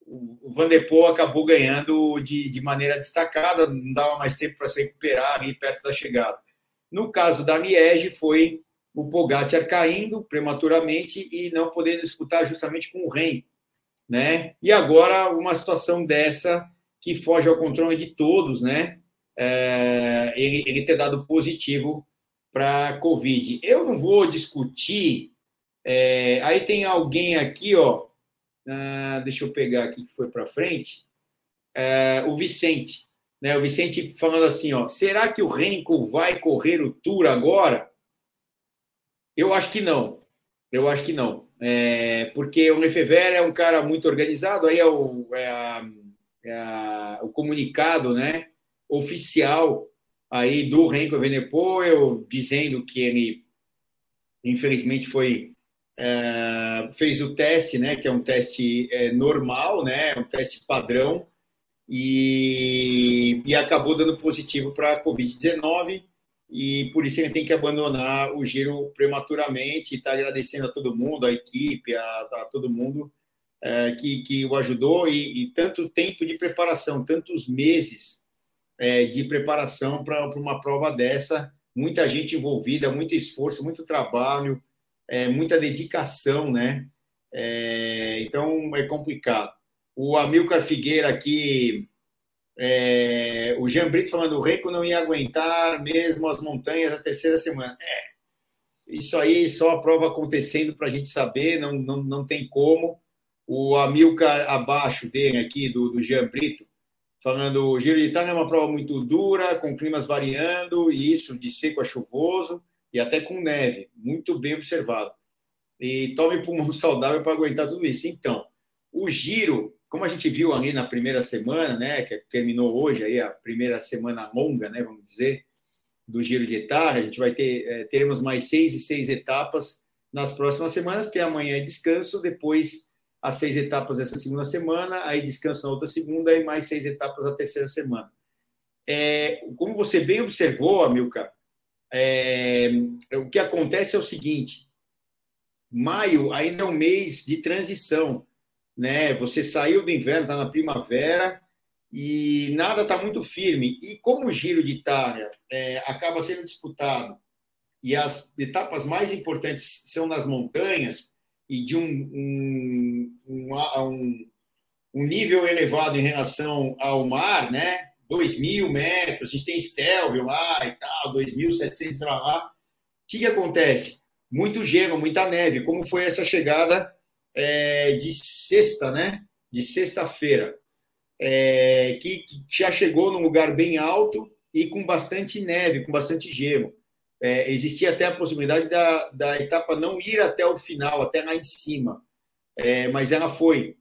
o Poel acabou ganhando de, de maneira destacada, não dava mais tempo para se recuperar ali perto da chegada. No caso da Liege, foi o Pogacar caindo prematuramente e não podendo disputar justamente com o Renko, né? E agora uma situação dessa que foge ao controle de todos, né? É, ele, ele ter dado positivo para Covid. Eu não vou discutir. É, aí tem alguém aqui, ó. Deixa eu pegar aqui que foi para frente. É, o Vicente. Né, o Vicente falando assim, ó, será que o Renko vai correr o Tour agora? Eu acho que não. Eu acho que não. É, porque o Lefever é um cara muito organizado, aí é o, é a, é a, o comunicado né, oficial aí do Renko Evenepoel, dizendo que ele, infelizmente, foi é, fez o teste, né, que é um teste é, normal, né, um teste padrão, e, e acabou dando positivo para a Covid-19 e por isso ele tem que abandonar o giro prematuramente. Está agradecendo a todo mundo, a equipe, a, a todo mundo é, que, que o ajudou e, e, tanto tempo de preparação, tantos meses é, de preparação para uma prova dessa. Muita gente envolvida, muito esforço, muito trabalho, é, muita dedicação, né? É, então é complicado. O Amilcar Figueira aqui, é, o Jean Brito falando, o Renko não ia aguentar mesmo as montanhas a terceira semana. É, isso aí só a prova acontecendo para a gente saber, não, não, não tem como. O Amilcar abaixo dele aqui, do, do Jean Brito, falando, o Giro de Itália é uma prova muito dura, com climas variando, e isso de seco a chuvoso, e até com neve, muito bem observado. E tome pulmão saudável para aguentar tudo isso. Então, o giro como a gente viu ali na primeira semana, né, que terminou hoje aí a primeira semana longa, né, vamos dizer, do Giro de Itália, a gente vai ter é, teremos mais seis e seis etapas nas próximas semanas, porque amanhã é descanso, depois as seis etapas dessa segunda semana, aí descanso na outra segunda e mais seis etapas na terceira semana. É, como você bem observou, Amilcar, é, o que acontece é o seguinte: maio ainda é um mês de transição né? Você saiu do inverno, está na primavera e nada está muito firme. E como o Giro de Itália é, acaba sendo disputado e as etapas mais importantes são nas montanhas e de um, um, um, um nível elevado em relação ao mar, né? 2 mil metros, a gente tem Stelvio lá e tal, 2.700 para lá. O que, que acontece? Muito gelo, muita neve. Como foi essa chegada é, de sexta, né? De sexta-feira, é, que, que, já chegou num lugar bem alto e com bastante neve, com bastante gelo. É, existia até a possibilidade da, da etapa não ir até o final, até lá em cima, é, mas ela foi.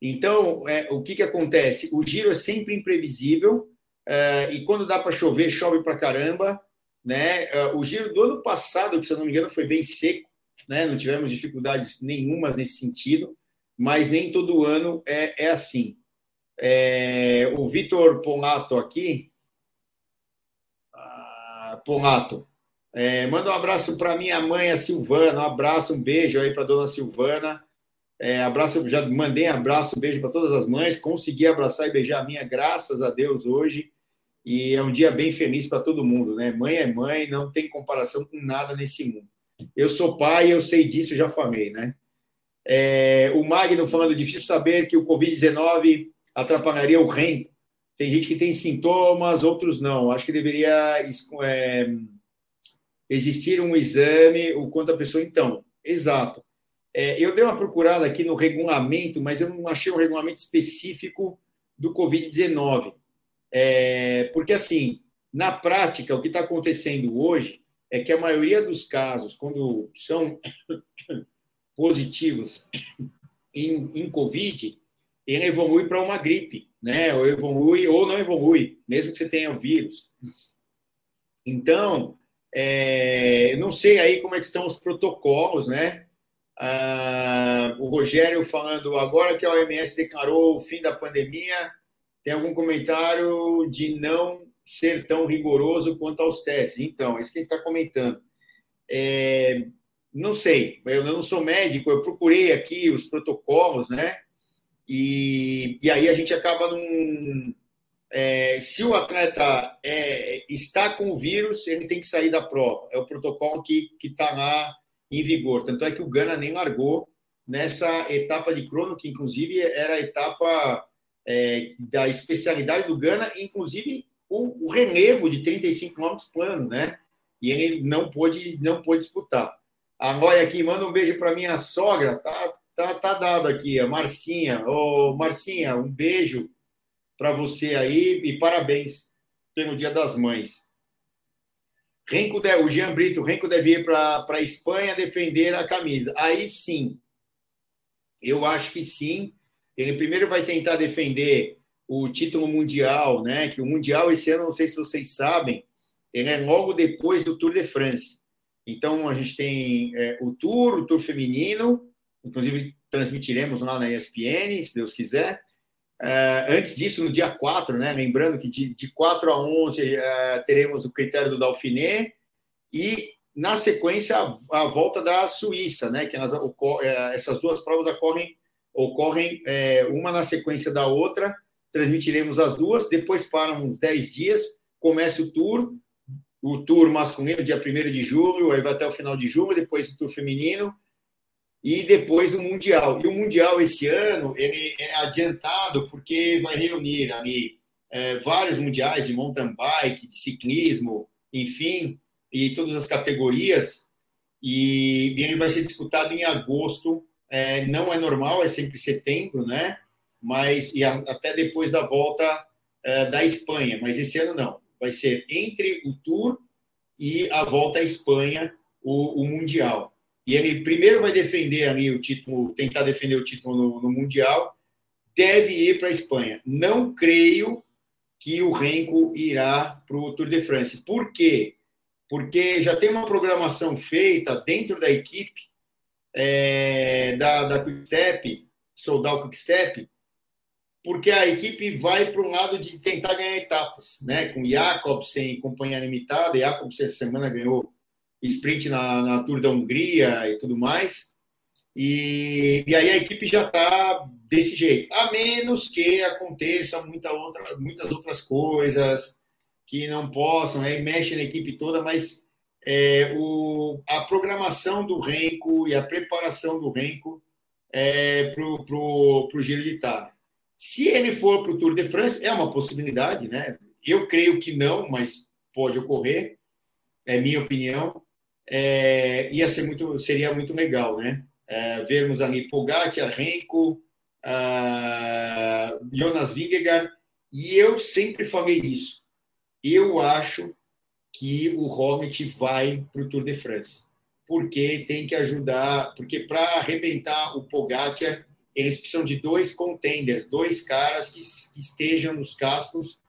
Então, é, o que, que acontece? O giro é sempre imprevisível é, e quando dá para chover, chove para caramba. Né? É, o giro do ano passado, que se eu não me engano, foi bem seco né? não tivemos dificuldades nenhumas nesse sentido, mas nem todo ano é, é assim. É, o Vitor Ponato aqui, ah, Ponato, é, manda um abraço para minha mãe, a Silvana, um abraço, um beijo aí para dona Silvana. É, abraço, já mandei abraço, beijo para todas as mães. Consegui abraçar e beijar a minha, graças a Deus, hoje. E é um dia bem feliz para todo mundo, né? Mãe é mãe, não tem comparação com nada nesse mundo. Eu sou pai, eu sei disso, já falei, né? É, o Magno falando, difícil saber que o Covid-19 atrapalharia o REM. Tem gente que tem sintomas, outros não. Acho que deveria é, existir um exame, o quanto a pessoa. Então, exato. É, eu dei uma procurada aqui no regulamento, mas eu não achei um regulamento específico do Covid-19. É, porque, assim, na prática, o que está acontecendo hoje é que a maioria dos casos, quando são positivos em, em Covid, ele evolui para uma gripe, né? Ou evolui ou não evolui, mesmo que você tenha o vírus. Então, é, não sei aí como é que estão os protocolos, né? Ah, o Rogério falando agora que a OMS declarou o fim da pandemia, tem algum comentário de não ser tão rigoroso quanto aos testes. Então, é isso que a gente está comentando. É, não sei, eu não sou médico, eu procurei aqui os protocolos, né? E, e aí a gente acaba num. É, se o atleta é, está com o vírus, ele tem que sair da prova. É o protocolo que está lá em vigor. Tanto é que o Gana nem largou nessa etapa de crono, que inclusive era a etapa é, da especialidade do Gana, inclusive o, o relevo de 35 km plano, né? E ele não pôde, não pôde disputar. A Noia aqui manda um beijo para minha sogra, tá, tá, tá dado aqui, a Marcinha. Ô, Marcinha, um beijo para você aí e parabéns pelo Dia das Mães. Renko, o Jean Brito, Renko deve ir para a Espanha defender a camisa. Aí sim, eu acho que sim. Ele primeiro vai tentar defender o título mundial, né? Que o mundial esse ano, não sei se vocês sabem, ele é logo depois do Tour de France. Então a gente tem é, o Tour, o Tour feminino, inclusive transmitiremos lá na ESPN, se Deus quiser. É, antes disso, no dia 4, né? Lembrando que de, de 4 a 11 é, teremos o critério do Dauphiné e na sequência a, a volta da Suíça, né? Que elas, é, essas duas provas ocorrem ocorrem é, uma na sequência da outra transmitiremos as duas, depois param uns 10 dias, começa o tour, o tour masculino, dia 1 de julho, aí vai até o final de julho, depois o tour feminino, e depois o Mundial. E o Mundial esse ano, ele é adiantado porque vai reunir ali é, vários mundiais de mountain bike, de ciclismo, enfim, e todas as categorias, e, ele vai ser disputado em agosto, é, não é normal, é sempre setembro, né? mas e a, até depois da volta é, da Espanha. Mas esse ano não. Vai ser entre o Tour e a volta à Espanha, o, o Mundial. E ele primeiro vai defender ali o título, tentar defender o título no, no Mundial, deve ir para a Espanha. Não creio que o Renko irá para o Tour de France. Por quê? Porque já tem uma programação feita dentro da equipe é, da, da Quickstep, Soldal Quickstep, porque a equipe vai para um lado de tentar ganhar etapas, né? Com Jacobsen e companhia limitada, Jacobsen essa semana ganhou sprint na, na Tour da Hungria e tudo mais. E, e aí a equipe já está desse jeito, a menos que aconteça muita outra, muitas outras coisas que não possam, aí mexe na equipe toda, mas é, o, a programação do Renko e a preparação do Renko é, para o Giro de Itália. Se ele for para o Tour de France, é uma possibilidade, né? Eu creio que não, mas pode ocorrer, é minha opinião. É, ia ser muito, seria muito legal, né? É, vermos ali Pogacar, Renko, uh, Jonas Vingegaard, e eu sempre falei isso. Eu acho que o Roglic vai para o Tour de France, porque tem que ajudar, porque para arrebentar o Pogacar eles precisam de dois contenders, dois caras que, que estejam nos cascos.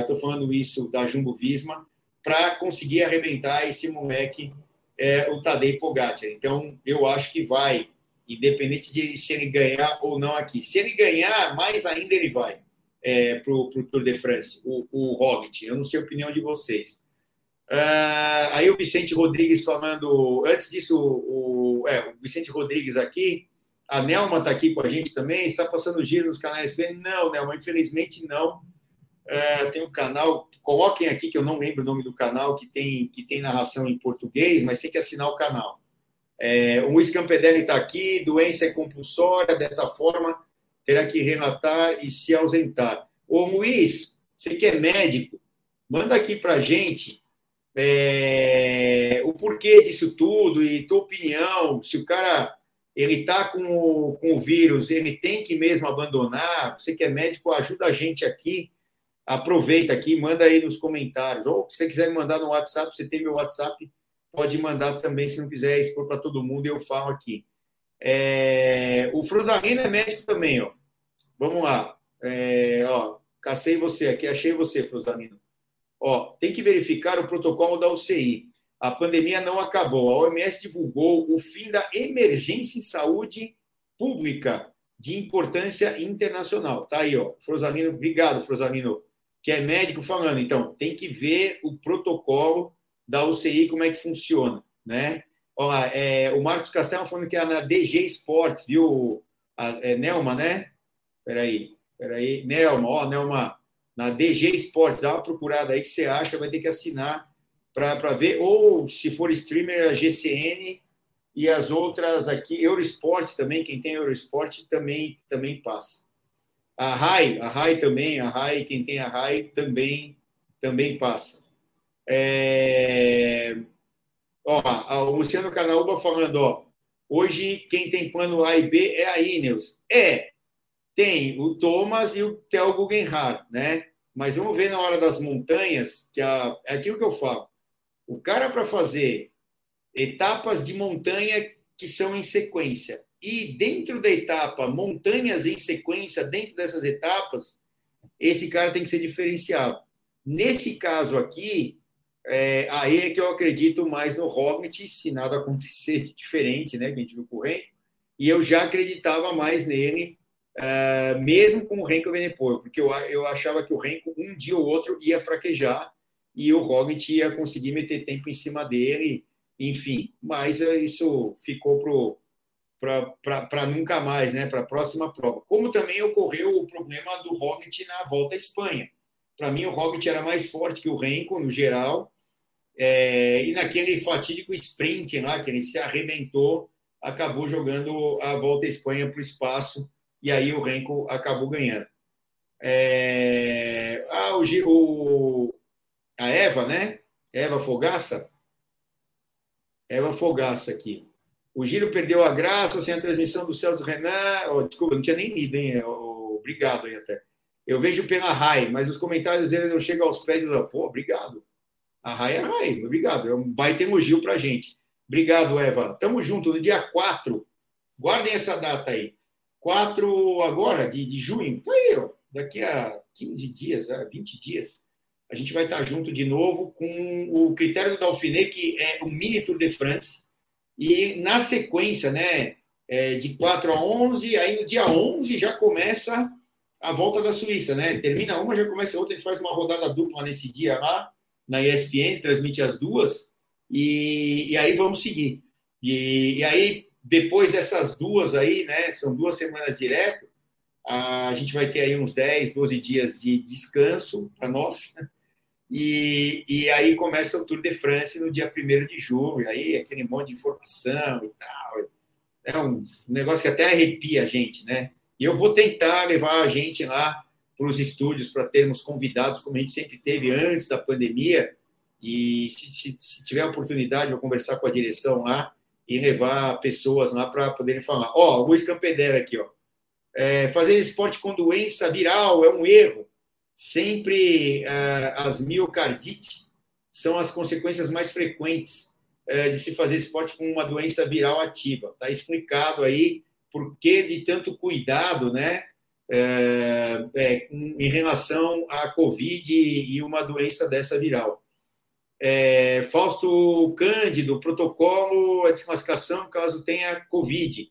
Estou uh, falando isso da Jumbo Visma, para conseguir arrebentar esse moleque, é, o Tadej Pogacar. Então, eu acho que vai, independente de se ele ganhar ou não aqui. Se ele ganhar, mais ainda ele vai é, para o Tour de France, o, o Roglic. Eu não sei a opinião de vocês. Uh, aí o Vicente Rodrigues falando, antes disso, o, é, o Vicente Rodrigues aqui a Nelma está aqui com a gente também. Está passando giro nos canais Não, Nelma, infelizmente não. É, tem um canal, coloquem aqui que eu não lembro o nome do canal, que tem, que tem narração em português, mas tem que assinar o canal. É, o Luiz Campedelli está aqui, doença é compulsória, dessa forma terá que relatar e se ausentar. Ô Luiz, você que é médico, manda aqui para a gente é, o porquê disso tudo e tua opinião, se o cara ele está com, com o vírus, ele tem que mesmo abandonar. Você que é médico, ajuda a gente aqui. Aproveita aqui, manda aí nos comentários. Ou se você quiser me mandar no WhatsApp, você tem meu WhatsApp, pode mandar também, se não quiser expor para todo mundo, eu falo aqui. É, o Fruzarino é médico também, ó. Vamos lá. É, ó, cacei você aqui, achei você, Fruzarino. Ó, tem que verificar o protocolo da UCI a pandemia não acabou. A OMS divulgou o fim da emergência em saúde pública de importância internacional. Tá aí, ó. Frosalino, obrigado, Frosalino, que é médico falando. Então, tem que ver o protocolo da UCI, como é que funciona, né? Ó, é, o Marcos Castelo falando que é na DG Esportes, viu? A, é Nelma, né? Peraí, peraí. Nelma, ó, Nelma, na DG Esportes, dá uma procurada aí que você acha, vai ter que assinar para ver, ou se for streamer, a GCN e as outras aqui, Eurosport também, quem tem Eurosport também, também passa. A RAI, a RAI também, a RAI, quem tem a RAI também também passa. É... Ó, o Luciano Carnaúba falando, ó, hoje quem tem plano A e B é a Ineos. É, tem o Thomas e o Theo Guggenhardt, né? Mas vamos ver na hora das montanhas, que a, é aquilo que eu falo. O cara para fazer etapas de montanha que são em sequência e dentro da etapa, montanhas em sequência dentro dessas etapas, esse cara tem que ser diferenciado. Nesse caso aqui, é, aí é que eu acredito mais no Roglic, se nada acontecer de diferente, né, que a gente viu com o Renko, e eu já acreditava mais nele, é, mesmo com o Renko Venepor, porque eu, eu achava que o Renko, um dia ou outro, ia fraquejar, e o Roglic ia conseguir meter tempo em cima dele, enfim, mas isso ficou para nunca mais, né, para a próxima prova. Como também ocorreu o problema do Roglic na volta à Espanha. Para mim, o Roglic era mais forte que o Renko, no geral, é, e naquele fatídico sprint lá, que ele se arrebentou, acabou jogando a volta à Espanha para o espaço, e aí o Renko acabou ganhando. É, ah, o, o, a Eva, né? Eva Fogaça. Eva Fogaça aqui. O Giro perdeu a graça sem a transmissão do Celso Renan. Oh, desculpa, não tinha nem lido, hein? Oh, obrigado aí até. Eu vejo pela RAI, mas os comentários dele não chegam aos pés do. Pô, obrigado. A Rai é a Rai, obrigado. É um baita elogio para gente. Obrigado, Eva. Tamo junto no dia 4. Guardem essa data aí. 4 agora, de, de junho. Tá aí, ó. Daqui a 15 dias, 20 dias, a gente vai estar junto de novo com o critério do Dauphiné, que é o Mini Tour de France. E na sequência, né, é de 4 a 11, aí no dia 11 já começa a volta da Suíça, né? Termina uma, já começa outra, a gente faz uma rodada dupla nesse dia lá na ESPN, transmite as duas, e, e aí vamos seguir. E, e, aí, depois dessas duas aí, né, são duas semanas direto, a gente vai ter aí uns 10, 12 dias de descanso para nós, e, e aí começa o Tour de France no dia 1 de julho, aí aquele monte de informação e tal. É um negócio que até arrepia a gente, né? E eu vou tentar levar a gente lá para os estúdios para termos convidados, como a gente sempre teve antes da pandemia. E se, se, se tiver oportunidade, vou conversar com a direção lá e levar pessoas lá para poderem falar. Ó, oh, Luiz Campedera aqui, ó. É, fazer esporte com doença viral é um erro. Sempre é, as miocardite são as consequências mais frequentes é, de se fazer esporte com uma doença viral ativa. Está explicado aí por que de tanto cuidado, né? é, é, em relação à Covid e uma doença dessa viral. É, Fausto Cândido, protocolo, a desclassificação caso tenha Covid,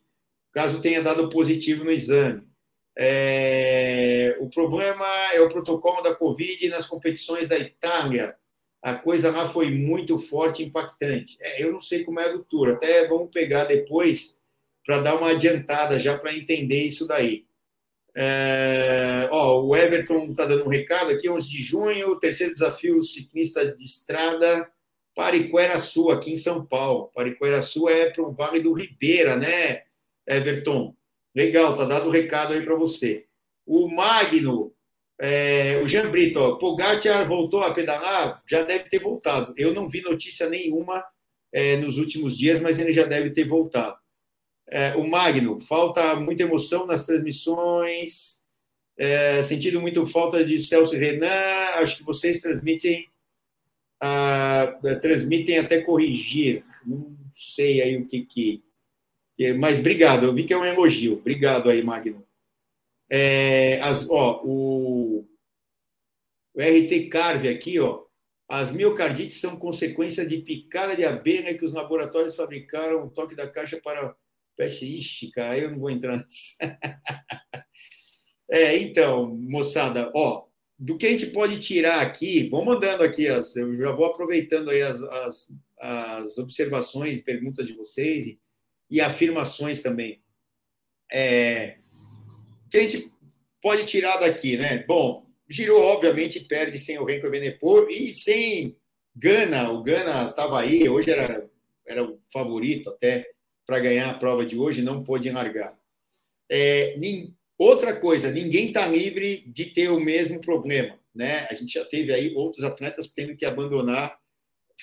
caso tenha dado positivo no exame. É, o problema é o protocolo da Covid nas competições da Itália. A coisa lá foi muito forte e impactante. É, eu não sei como é a do Tour, até vamos pegar depois para dar uma adiantada já para entender isso daí. É, ó, o Everton está dando um recado aqui, 11 de junho, terceiro desafio ciclista de estrada, Pariquera-Sul, aqui em São Paulo. Pariquera-Sul é para o Vale do Ribeira, né, Everton? Legal, tá dado o um recado aí para você. O Magno, é, o Jean Brito, ó, Pogacar voltou a pedalar? Já deve ter voltado. Eu não vi notícia nenhuma é, nos últimos dias, mas ele já deve ter voltado. É, o Magno, falta muita emoção nas transmissões, é, sentido muito falta de Celso Renan, acho que vocês transmitem, ah, transmitem até corrigir, não sei aí o que que... Mas obrigado, eu vi que é um elogio, obrigado aí, Magno. É, as, ó, o, o RT Carve aqui, ó, as miocardites são consequência de picada de abelha que os laboratórios fabricaram o toque da caixa para Peste, ixi, cara, eu não vou entrar nisso. é, então, moçada, ó, do que a gente pode tirar aqui, vou mandando aqui, as, eu já vou aproveitando aí as, as, as observações, perguntas de vocês e, afirmações também. É, que a gente pode tirar daqui, né? Bom, Girou, obviamente, perde sem o Renko Benepor e sem Gana. O Gana estava aí, hoje era, era o favorito até para ganhar a prova de hoje, não pôde largar. É, outra coisa, ninguém está livre de ter o mesmo problema. né? A gente já teve aí outros atletas tendo que abandonar.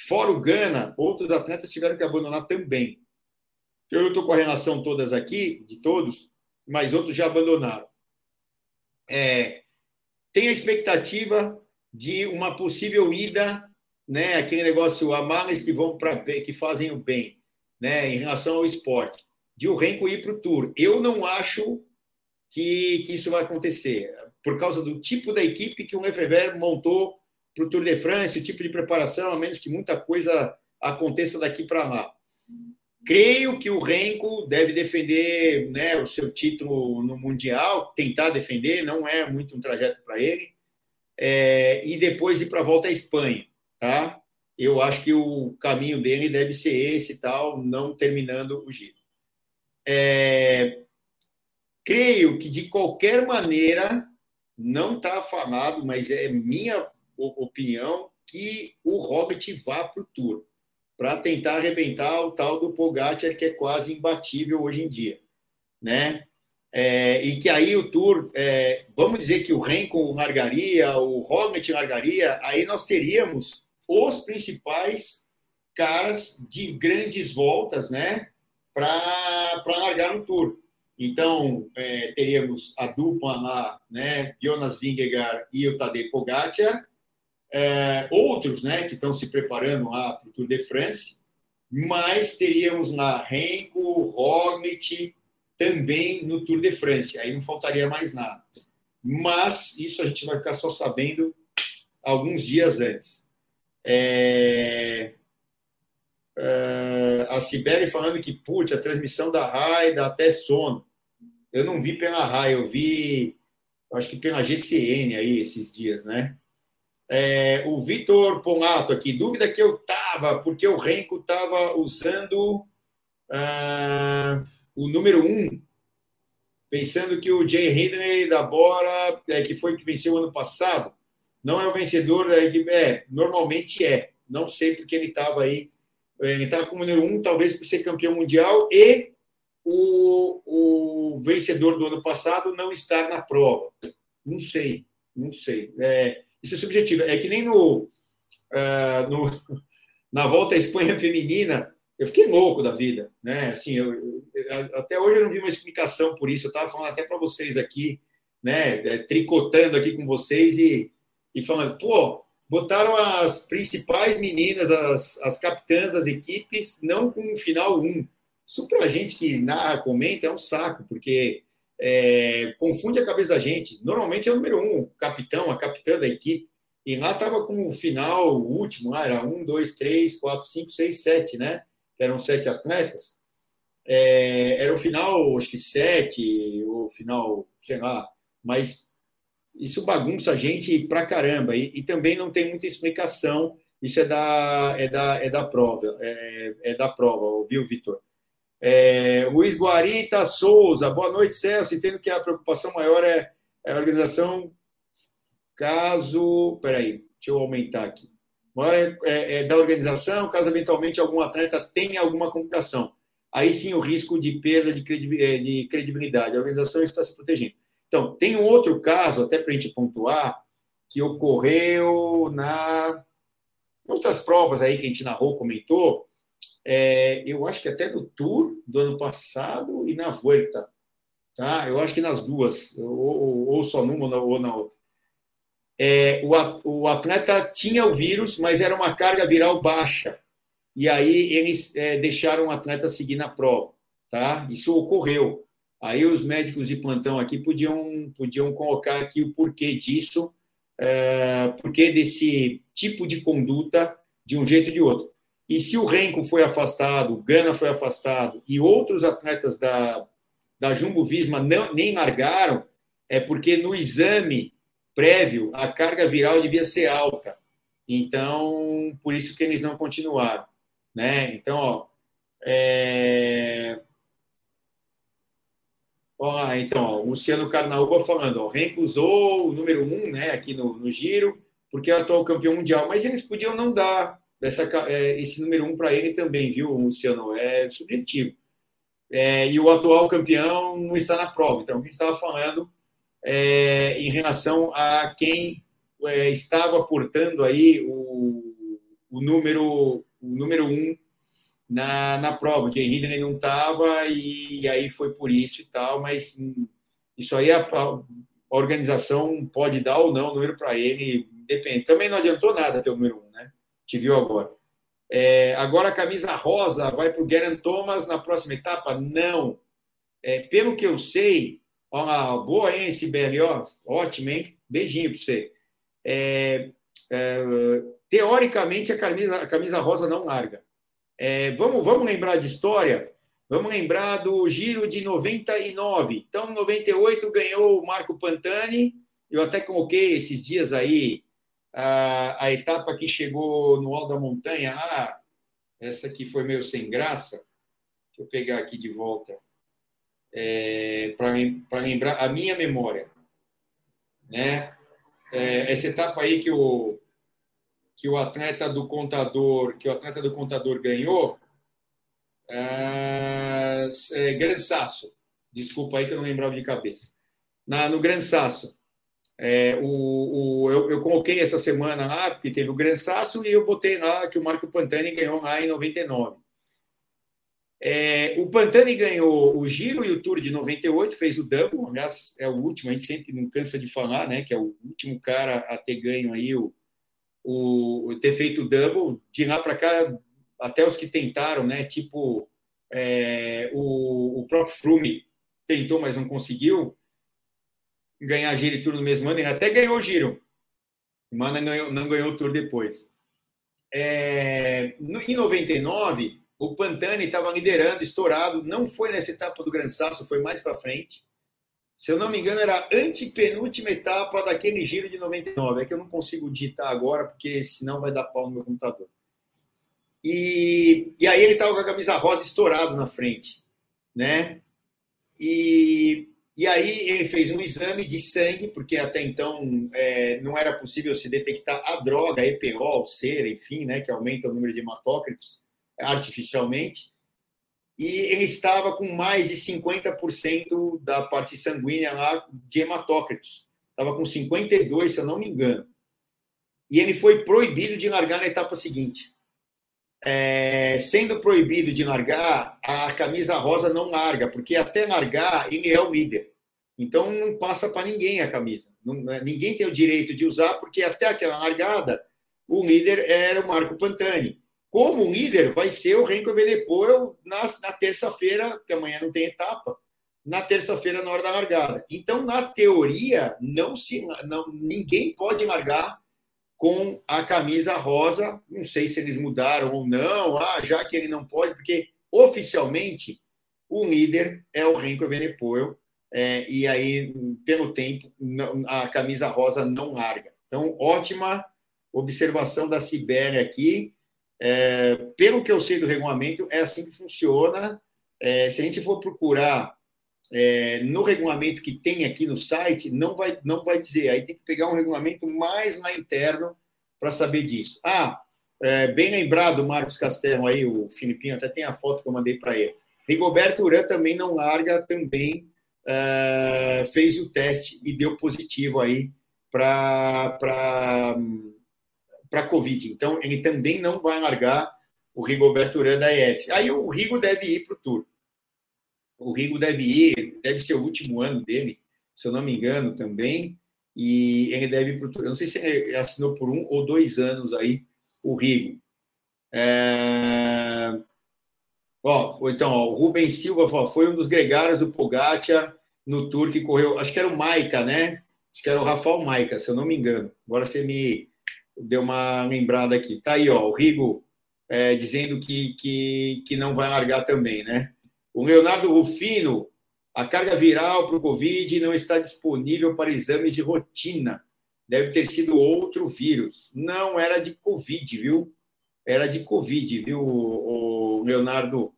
Fora o Gana, outros atletas tiveram que abandonar também. Eu estou com a relação todas aqui, de todos, mas outros já abandonaram. É, tem a expectativa de uma possível ida, né? Aquele negócio, amares que vão para que fazem o bem, né? Em relação ao esporte, de o Renko ir para o Tour. Eu não acho que, que, isso vai acontecer, por causa do tipo da equipe que o Lefebvre montou para o Tour de France, o tipo de preparação, a menos que muita coisa aconteça daqui para lá. Creio que o Renko deve defender né, o seu título no Mundial, tentar defender, não é muito um trajeto para ele, é, e depois ir para a volta à Espanha. Tá? Eu acho que o caminho dele deve ser esse tal, não terminando o giro. É, creio que, de qualquer maneira, não está falado, mas é minha opinião, que o Robert vá para o Tour para tentar arrebentar o tal do Pogacar, que é quase imbatível hoje em dia. Né? É, e que aí o Tour, é, vamos dizer que o Renko largaria, o Roglic largaria, aí nós teríamos os principais caras de grandes voltas né, para largar no Tour. Então, é, teríamos a dupla lá, né, Jonas Vingegaard e o Tadej Pogacar, é, outros né, que estão se preparando para o Tour de France, mas teríamos na Renko, Roglic, também no Tour de France. Aí não faltaria mais nada. Mas isso a gente vai ficar só sabendo alguns dias antes. É... É... a Sibeli falando que, putz, a transmissão da RAI dá até sono. Eu não vi pela RAI, eu vi, acho que pela GCN aí esses dias, né? É, o Vitor Ponato aqui, dúvida que eu tava, porque o Renko estava usando ah, o número 1, um, pensando que o Jay Hindley da Bora, é, que foi que venceu ano passado, não é o vencedor da equipe. É, normalmente é. Não sei porque ele estava aí. Ele estava como número 1, um, talvez por ser campeão mundial e o, o vencedor do ano passado não estar na prova. Não sei, não sei. É, isso é subjetivo. É que nem no, uh, no, na volta à Espanha feminina, eu fiquei louco da vida, né? Assim, eu, eu, até hoje eu não vi uma explicação por isso. Eu estava falando até para vocês aqui, né? É, tricotando aqui com vocês e, e falando, pô, botaram as principais meninas, as, as capitãs das equipes, não com um final um. Isso para a gente que narra, comenta, é um saco, porque é, confunde a cabeça da gente. Normalmente é o número um, o capitão, a capitã da equipe. E lá estava com o final, o último, lá era um, dois, três, quatro, cinco, seis, sete, né? Eram sete atletas. É, era o final, acho que sete, o final, sei lá, mas isso bagunça a gente pra caramba. E, e também não tem muita explicação. Isso é da, é da, é da prova, é, é da prova, viu, Vitor? É, Luiz Guarita Souza, boa noite, Celso. Entendo que a preocupação maior é, é a organização, caso. Peraí, deixa eu aumentar aqui. Maior é, é, é, da organização, caso eventualmente algum atleta tenha alguma complicação. Aí sim o risco de perda de é, credibilidade. A organização está se protegendo. Então, tem um outro caso, até para a gente pontuar, que ocorreu na outras provas aí que a gente narrou, comentou, é, eu acho que até no Tour do ano passado e na Volta. Tá? Eu acho que nas duas, ou, ou só numa ou na outra. É, o, o atleta tinha o vírus, mas era uma carga viral baixa. E aí eles é, deixaram o atleta seguir na prova. Tá? Isso ocorreu. Aí os médicos de plantão aqui podiam, podiam colocar aqui o porquê disso, é, porquê desse tipo de conduta de um jeito ou de outro. E se o Renko foi afastado, o Gana foi afastado e outros atletas da, da Jumbo Visma não, nem largaram, é porque no exame prévio a carga viral devia ser alta. Então, por isso que eles não continuaram. Né? Então, ó, é... Ó, então, ó, o Luciano Carnaúba falando, ó, Renko usou o número um né, aqui no, no giro, porque é o atual campeão mundial, mas eles podiam não dar dessa, é, esse número um para ele também, viu, Luciano? É subjetivo. É, e o atual campeão não está na prova. Então, que a gente estava falando é, em relação a quem é, estava portando aí o, o número o número um na, na prova. Jay Hindley não estava e, e, aí foi por isso e tal, mas isso aí a, a organização pode dar ou não o número para ele, depende. Também não adiantou nada ter o número um? Te viu agora. É, agora a camisa rosa vai para o Garen Thomas na próxima etapa? Não. É, pelo que eu sei, ó, boa, hein, BL, ó, ótimo, hein? Beijinho para você. É, é, teoricamente, a camisa, a camisa rosa não larga. É, vamos, vamos lembrar de história? Vamos lembrar do giro de 99. Então, 98 ganhou o Marco Pantani. Eu até coloquei esses dias aí a, a etapa que chegou no Alto da Montanha. Ah, essa aqui foi meio sem graça. Deixa eu pegar aqui de volta. É, Para lembrar a minha memória. Né? É, essa etapa aí que o, que o atleta do contador que o atleta do contador ganhou é, é, Gran Sasso desculpa aí que eu não lembrava de cabeça Na, no Gran Sasso é, o, o, eu, eu, coloquei essa semana lá, porque teve o Gran Sasso, e eu botei lá que o Marco Pantani ganhou lá em 99. É, o Pantani ganhou o Giro e o Tour de 98, fez o double, aliás, é o último, a gente sempre não cansa de falar, né? Que é o último cara a ter ganho aí, o, o ter feito o double. De lá para cá, até os que tentaram, né? Tipo é, o, o próprio Froome tentou, mas não conseguiu ganhar Giro e Tour no mesmo ano. Ele até ganhou o Giro, mas não ganhou, não ganhou o Tour depois. É, no, em 99 o Pantani estava liderando, estourado. Não foi nessa etapa do Gran Sasso, foi mais para frente. Se eu não me engano, era a antepenúltima etapa daquele giro de 99. É que eu não consigo digitar agora, porque senão vai dar pau no meu computador. E, e aí ele estava com a camisa rosa estourado na frente, né? E, e aí ele fez um exame de sangue, porque até então é, não era possível se detectar a droga, EPO, cera, enfim, né? Que aumenta o número de hematócritos artificialmente, e ele estava com mais de 50% da parte sanguínea lá de hematócritos. Estava com 52, se eu não me engano. E ele foi proibido de largar na etapa seguinte. É, sendo proibido de largar, a camisa rosa não larga, porque até largar ele é o líder. Então não passa para ninguém a camisa. Não, ninguém tem o direito de usar, porque até aquela largada o líder era o Marco Pantani como líder vai ser o Renko Evenepoel na, na terça-feira, que amanhã não tem etapa, na terça-feira na hora da largada. Então, na teoria, não se não, ninguém pode largar com a camisa rosa. Não sei se eles mudaram ou não, ah, já que ele não pode, porque oficialmente o líder é o Renko Evenepoel, é, e aí, pelo tempo, a camisa rosa não larga. Então, ótima observação da Sibéria aqui. É, pelo que eu sei do regulamento, é assim que funciona. É, se a gente for procurar é, no regulamento que tem aqui no site, não vai, não vai dizer. Aí tem que pegar um regulamento mais lá interno para saber disso. Ah, é, bem lembrado, Marcos Castelo aí, o Filipinho, até tem a foto que eu mandei para ele. Rigoberto Urã também não larga, também é, fez o teste e deu positivo aí para a Covid. Então, ele também não vai largar o Rigoberto Urã da EF. Aí o Rigo deve ir para o Tour. O Rigo deve ir, deve ser o último ano dele, se eu não me engano, também. E ele deve ir para o Tour. Eu não sei se ele assinou por um ou dois anos aí o Rigo. É... Ó, então, ó, o Rubens Silva ó, foi um dos gregários do Pogacar no Tour que correu. Acho que era o Maica, né? Acho que era o Rafael Maica, se eu não me engano. Agora você me, deu uma lembrada aqui. Tá aí, ó, o Rigo é, dizendo que, que, que não vai largar também, né? O Leonardo Rufino, a carga viral para o Covid não está disponível para exames de rotina. Deve ter sido outro vírus. Não era de Covid, viu? Era de Covid, viu, o Leonardo?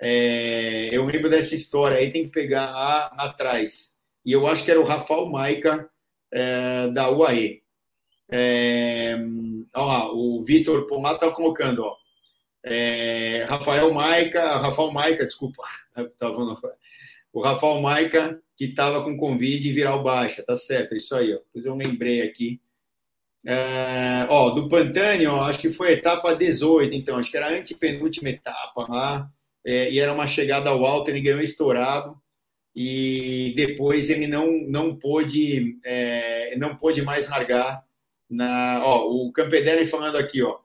É, eu lembro dessa história aí, tem que pegar a, atrás. E eu acho que era o Rafael Maica é, da UAE. É, ó o Vitor Pomar está colocando, ó. É, Rafael Maica, Rafael Maica, desculpa, tava o Rafael Maica que estava com Covid e viral baixa, tá certo, é isso aí, ó. Depois eu lembrei aqui É, ó, do Pantani, ó, acho que foi a etapa 18, então, acho que era a antepenúltima etapa lá, é, e era uma chegada ao alto, ele ganhou estourado, e depois ele não, não pôde é, não pôde mais largar na ó, o Campedelli falando aqui ó.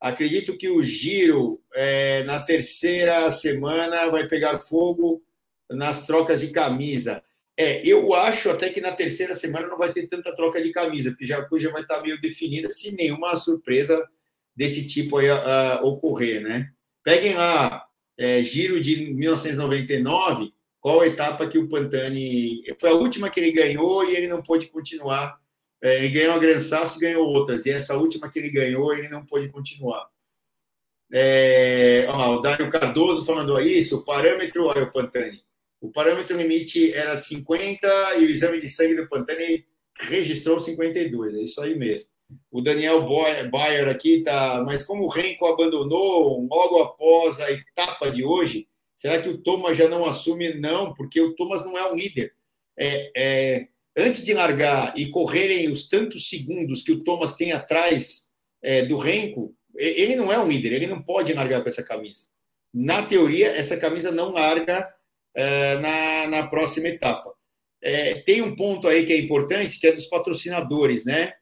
Acredito que o giro é, na terceira semana vai pegar fogo nas trocas de camisa. É, eu acho até que na terceira semana não vai ter tanta troca de camisa, porque já coisa vai estar meio definida, se nenhuma surpresa desse tipo aí, ocorrer, né? Peguem lá, é, giro de 1999, qual etapa que o Pantani... Foi a última que ele ganhou e ele não pôde continuar. É, ele ganhou a Gran Sasso e ganhou outras, e essa última que ele ganhou, ele não pôde continuar. É, ó, o Dário Cardoso falando isso, o parâmetro, olha o Pantani, o parâmetro limite era 50 e o exame de sangue do Pantani registrou 52. É isso aí mesmo. O Daniel Bayer aqui tá. Mas como o Renko abandonou logo após a etapa de hoje, será que o Thomas já não assume? Não, porque o Thomas não é um líder. É, é, antes de largar e correrem os tantos segundos que o Thomas tem atrás é, do Renko, ele não é um líder, ele não pode largar com essa camisa. Na teoria, essa camisa não larga é, na, na próxima etapa. É, tem um ponto aí que é importante, que é dos patrocinadores, né?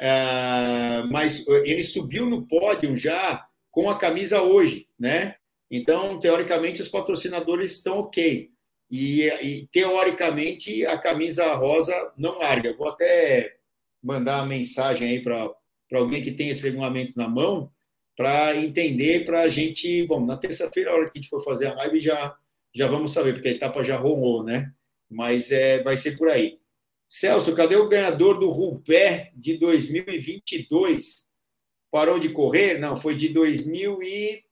É, mas ele subiu no pódio já com a camisa hoje, né? Então, teoricamente, os patrocinadores estão ok. E, e teoricamente, a camisa rosa não larga. Vou até mandar uma mensagem aí para alguém que tem esse regulamento na mão, para entender, para a gente. Bom, na terça-feira, a hora que a gente for fazer a live, já já vamos saber, porque a etapa já rolou, né? Mas é, vai ser por aí. Celso, cadê o ganhador do Rupé de 2022? Parou de correr? Não, foi de 2021,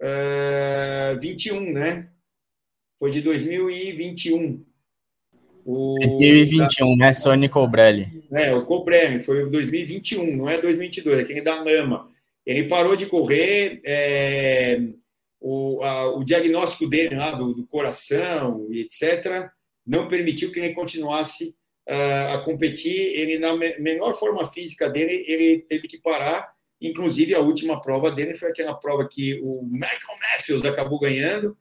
é, né? Foi de 2021.
O... 2021, né? Sony Cobrelli.
É, o Cobrelli, foi 2021, não é 2022, é quem da Lama. Ele parou de correr, é, o, a, o diagnóstico dele lá do, do, coração e etc., não permitiu que ele continuasse uh, a competir. Ele, na me, menor forma física dele, ele teve que parar. Inclusive, a última prova dele foi aquela prova que o Michael Matthews acabou ganhando,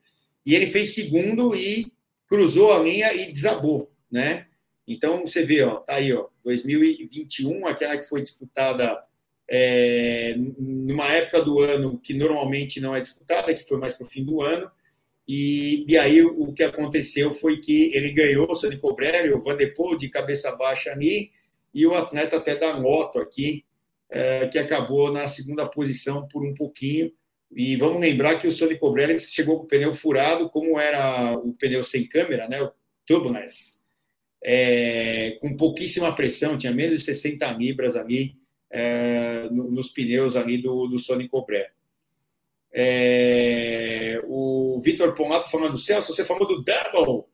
e ele fez segundo e cruzou a linha e desabou, né? Então, você vê, ó, tá aí, ó, 2021, aquela que foi disputada é, numa época do ano que normalmente não é disputada, que foi mais para o fim do ano. E, e aí o que aconteceu foi que ele ganhou o Sani Cobrelli, o Van de cabeça baixa ali, e o atleta até da moto aqui, é, que acabou na segunda posição por um pouquinho. E vamos lembrar que o Sony Cobrelli chegou com o pneu furado, como era o pneu sem câmera, né, o tubeless, é, com pouquíssima pressão, tinha menos de 60 libras ali, é, nos pneus ali do, do Sony Cobré. É, o Vitor Pomato falando, Celso, você falou do double.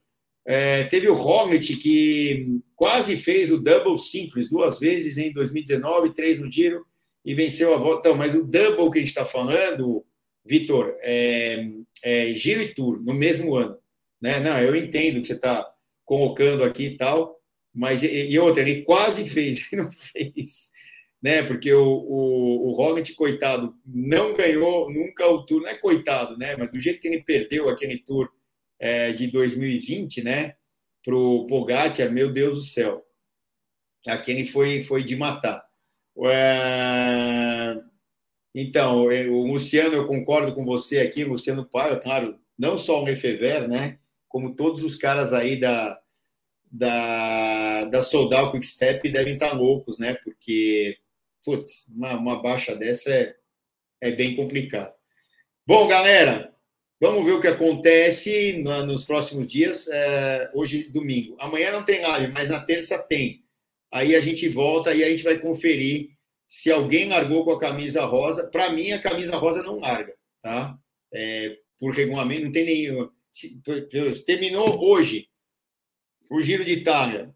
É, teve o Roglic que quase fez o double simples duas vezes em 2019, três no Giro e venceu a volta. Então, mas o double que a gente está falando, Vitor, é, é, Giro e Tour no mesmo ano. Né? Não, eu entendo que você está colocando aqui e tal, mas e, e outra, ele quase fez, ele não fez né? Porque o, o, o Roglic, coitado, não ganhou nunca o Tour, não é coitado, né? Mas do jeito que ele perdeu aquele Tour é, de 2020, né? Para o Pogacar, meu Deus do céu, aquele foi, foi de matar. É... Então, o Luciano, eu concordo com você aqui, Luciano Paio, claro, não só o Lefever, né? Como todos os caras aí da, da, da Soldal Quick Step devem estar loucos, né? Porque putz, uma, uma baixa dessa é, é bem complicado. Bom, galera, vamos ver o que acontece no, nos próximos dias. É, hoje, domingo. Amanhã não tem live, mas na terça tem. Aí a gente volta e a gente vai conferir se alguém largou com a camisa rosa. Para mim, a camisa rosa não larga, tá? É, por regulamento, não tem nenhum. Se, terminou hoje o Giro de Itália.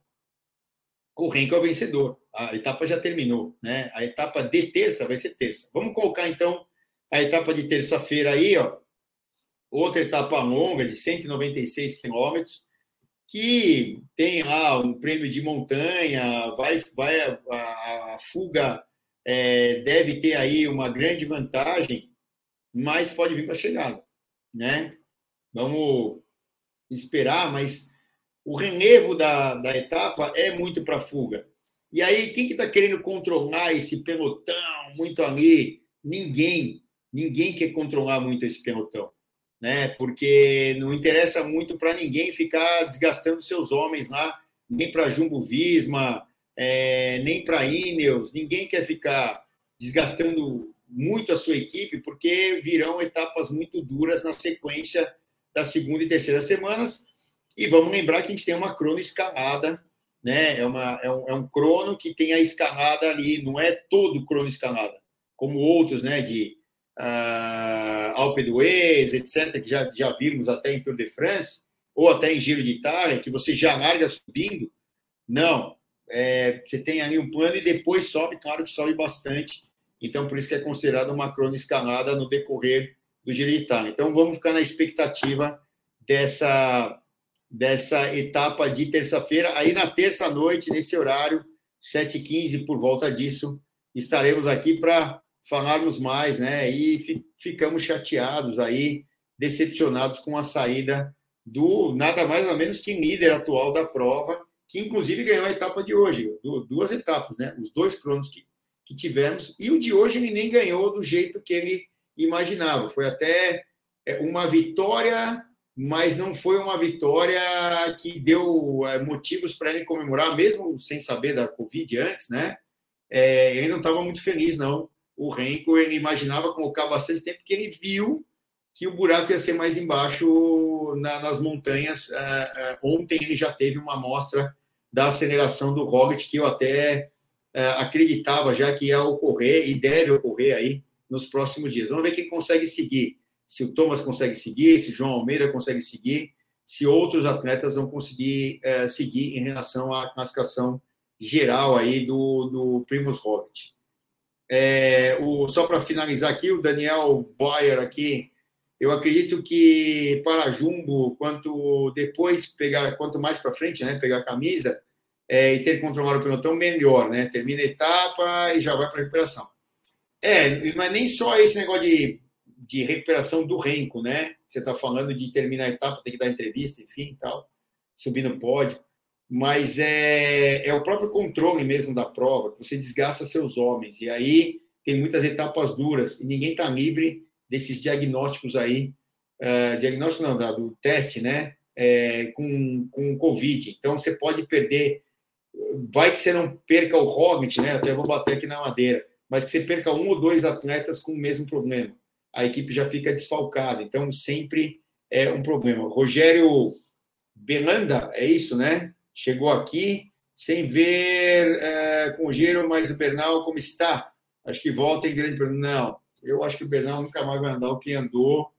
O Renko é o vencedor a etapa já terminou, né? A etapa de terça vai ser terça. Vamos colocar então a etapa de terça-feira aí, ó. Outra etapa longa de 196 quilômetros, que tem lá um prêmio de montanha, vai, vai a, a, a fuga é, deve ter aí uma grande vantagem, mas pode vir para a chegada, né? Vamos esperar, mas o relevo da, da etapa é muito para fuga. E aí, quem que está querendo controlar esse pelotão muito ali? Ninguém. Ninguém quer controlar muito esse pelotão, né? Porque não interessa muito para ninguém ficar desgastando seus homens lá, nem para Jumbo Visma, é, nem para Ineos, ninguém quer ficar desgastando muito a sua equipe, porque virão etapas muito duras na sequência da segunda e terceira semanas. E vamos lembrar que a gente tem uma crono escalada, né? É, uma, é, um, é um crono que tem a escalada ali, não é todo crono escalada, como outros, né? De uh, Alpe d'Huez, etc., que já, já vimos até em Tour de France, ou até em Giro de Itália, que você já larga subindo. Não, é, você tem ali um plano e depois sobe, claro que sobe bastante. Então, por isso que é considerado uma crono escalada no decorrer do Giro de Itália. Então, vamos ficar na expectativa dessa dessa etapa de terça-feira. Aí na terça-noite, nesse horário, 7h15, por volta disso, estaremos aqui para falarmos mais, né? E ficamos chateados aí, decepcionados com a saída do nada mais ou menos que líder atual da prova, que inclusive ganhou a etapa de hoje, duas etapas, né? Os dois cronos que, que tivemos, e o de hoje ele nem ganhou do jeito que ele imaginava. Foi até é, uma vitória mas não foi uma vitória que deu é, motivos para ele comemorar, mesmo sem saber da Covid antes, né? É, ele não estava muito feliz, não. O Renko, ele imaginava colocar bastante tempo, porque ele viu que o buraco ia ser mais embaixo na, nas montanhas. É, ontem ele já teve uma amostra da aceleração do Roglic, que eu até acreditava já que ia ocorrer e deve ocorrer aí nos próximos dias. Vamos ver quem consegue seguir se o Thomas consegue seguir, se João Almeida consegue seguir, se outros atletas vão conseguir é, seguir em relação à classificação geral aí do, do Primus Roglic. É, o, só para finalizar aqui, o Daniel Boyer aqui, eu acredito que para Jumbo, quanto depois pegar, quanto mais para frente, né, pegar a camisa é, e ter controlado o pelotão, melhor, né? Termina a etapa e já vai para recuperação. É, mas nem só esse negócio de de recuperação do renco, né? Você está falando de terminar a etapa, tem que dar entrevista, enfim, tal, subir no pódio. Mas é, é o próprio controle mesmo da prova, que você desgasta seus homens. E aí tem muitas etapas duras, e ninguém está livre desses diagnósticos aí. Uh, diagnóstico não, do teste, né? É, com, com Covid. Então você pode perder. Vai que você não perca o Roglic, né? Até vou bater aqui na madeira, mas que você perca um ou dois atletas com o mesmo problema a equipe já fica desfalcada. Então, sempre é um problema. Rogério Belanda, é isso, né? Chegou aqui sem ver é, com o Giro, mas o Bernal como está? Acho que volta em grande Não, eu acho que o Bernal nunca mais vai andar o que andou.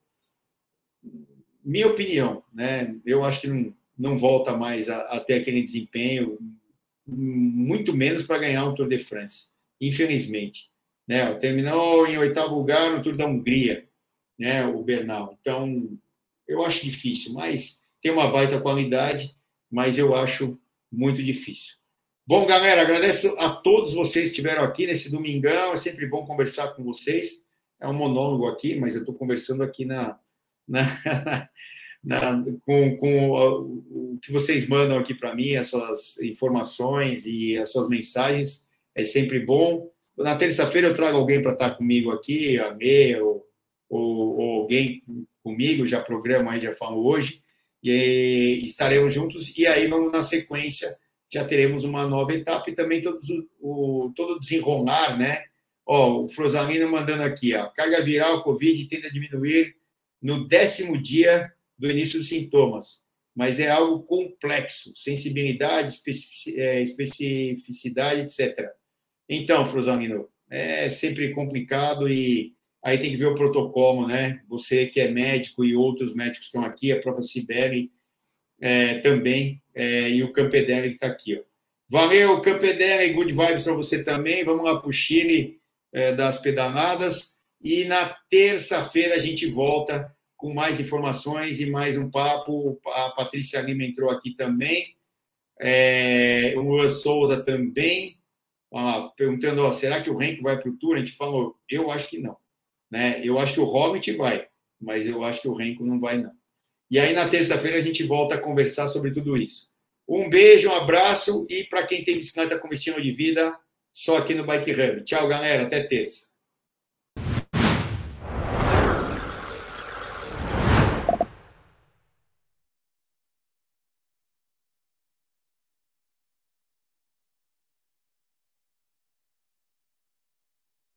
Minha opinião, né? Eu acho que não, não volta mais a, a ter aquele desempenho, muito menos para ganhar um Tour de France, infelizmente. Né? Terminou em oitavo lugar no Tour da Hungria, né? o Bernal. Então, eu acho difícil, mas tem uma baita qualidade, mas eu acho muito difícil. Bom, galera, agradeço a todos vocês que estiveram aqui nesse domingão. É sempre bom conversar com vocês. É um monólogo aqui, mas eu estou conversando aqui na, na, na, com, com o, o que vocês mandam aqui para mim, as suas informações e as suas mensagens. É sempre bom. Na terça-feira eu trago alguém para estar comigo aqui, a Mê, ou, ou, ou, alguém comigo, já programa aí, já falo hoje, e estaremos juntos, e aí vamos na sequência, já teremos uma nova etapa e também todos, o, todo desenrolar, né? Ó, o Frosalino mandando aqui, ó, carga viral, Covid tende a diminuir no décimo dia do início dos sintomas, mas é algo complexo, sensibilidade, é, especificidade, etc. Então, Fruzanino, é sempre complicado e aí tem que ver o protocolo, né? Você que é médico e outros médicos estão aqui, a própria Sibeli é, também, é, e o Campedelli que está aqui. Ó. Valeu, Campedelli, good vibes para você também. Vamos lá para o Chile é, das pedaladas. E na terça-feira a gente volta com mais informações e mais um papo. A Patrícia Lima entrou aqui também. É, o Luan Souza também. Perguntando, ó, será que o Renko vai para o Tour? A gente falou, eu acho que não. Né? Eu acho que o Hobbit vai, mas eu acho que o Renko não vai, não. E aí, na terça-feira, a gente volta a conversar sobre tudo isso. Um beijo, um abraço e para quem tem bicicleta como estilo de vida, só aqui no Bike Hub. Tchau, galera. Até terça.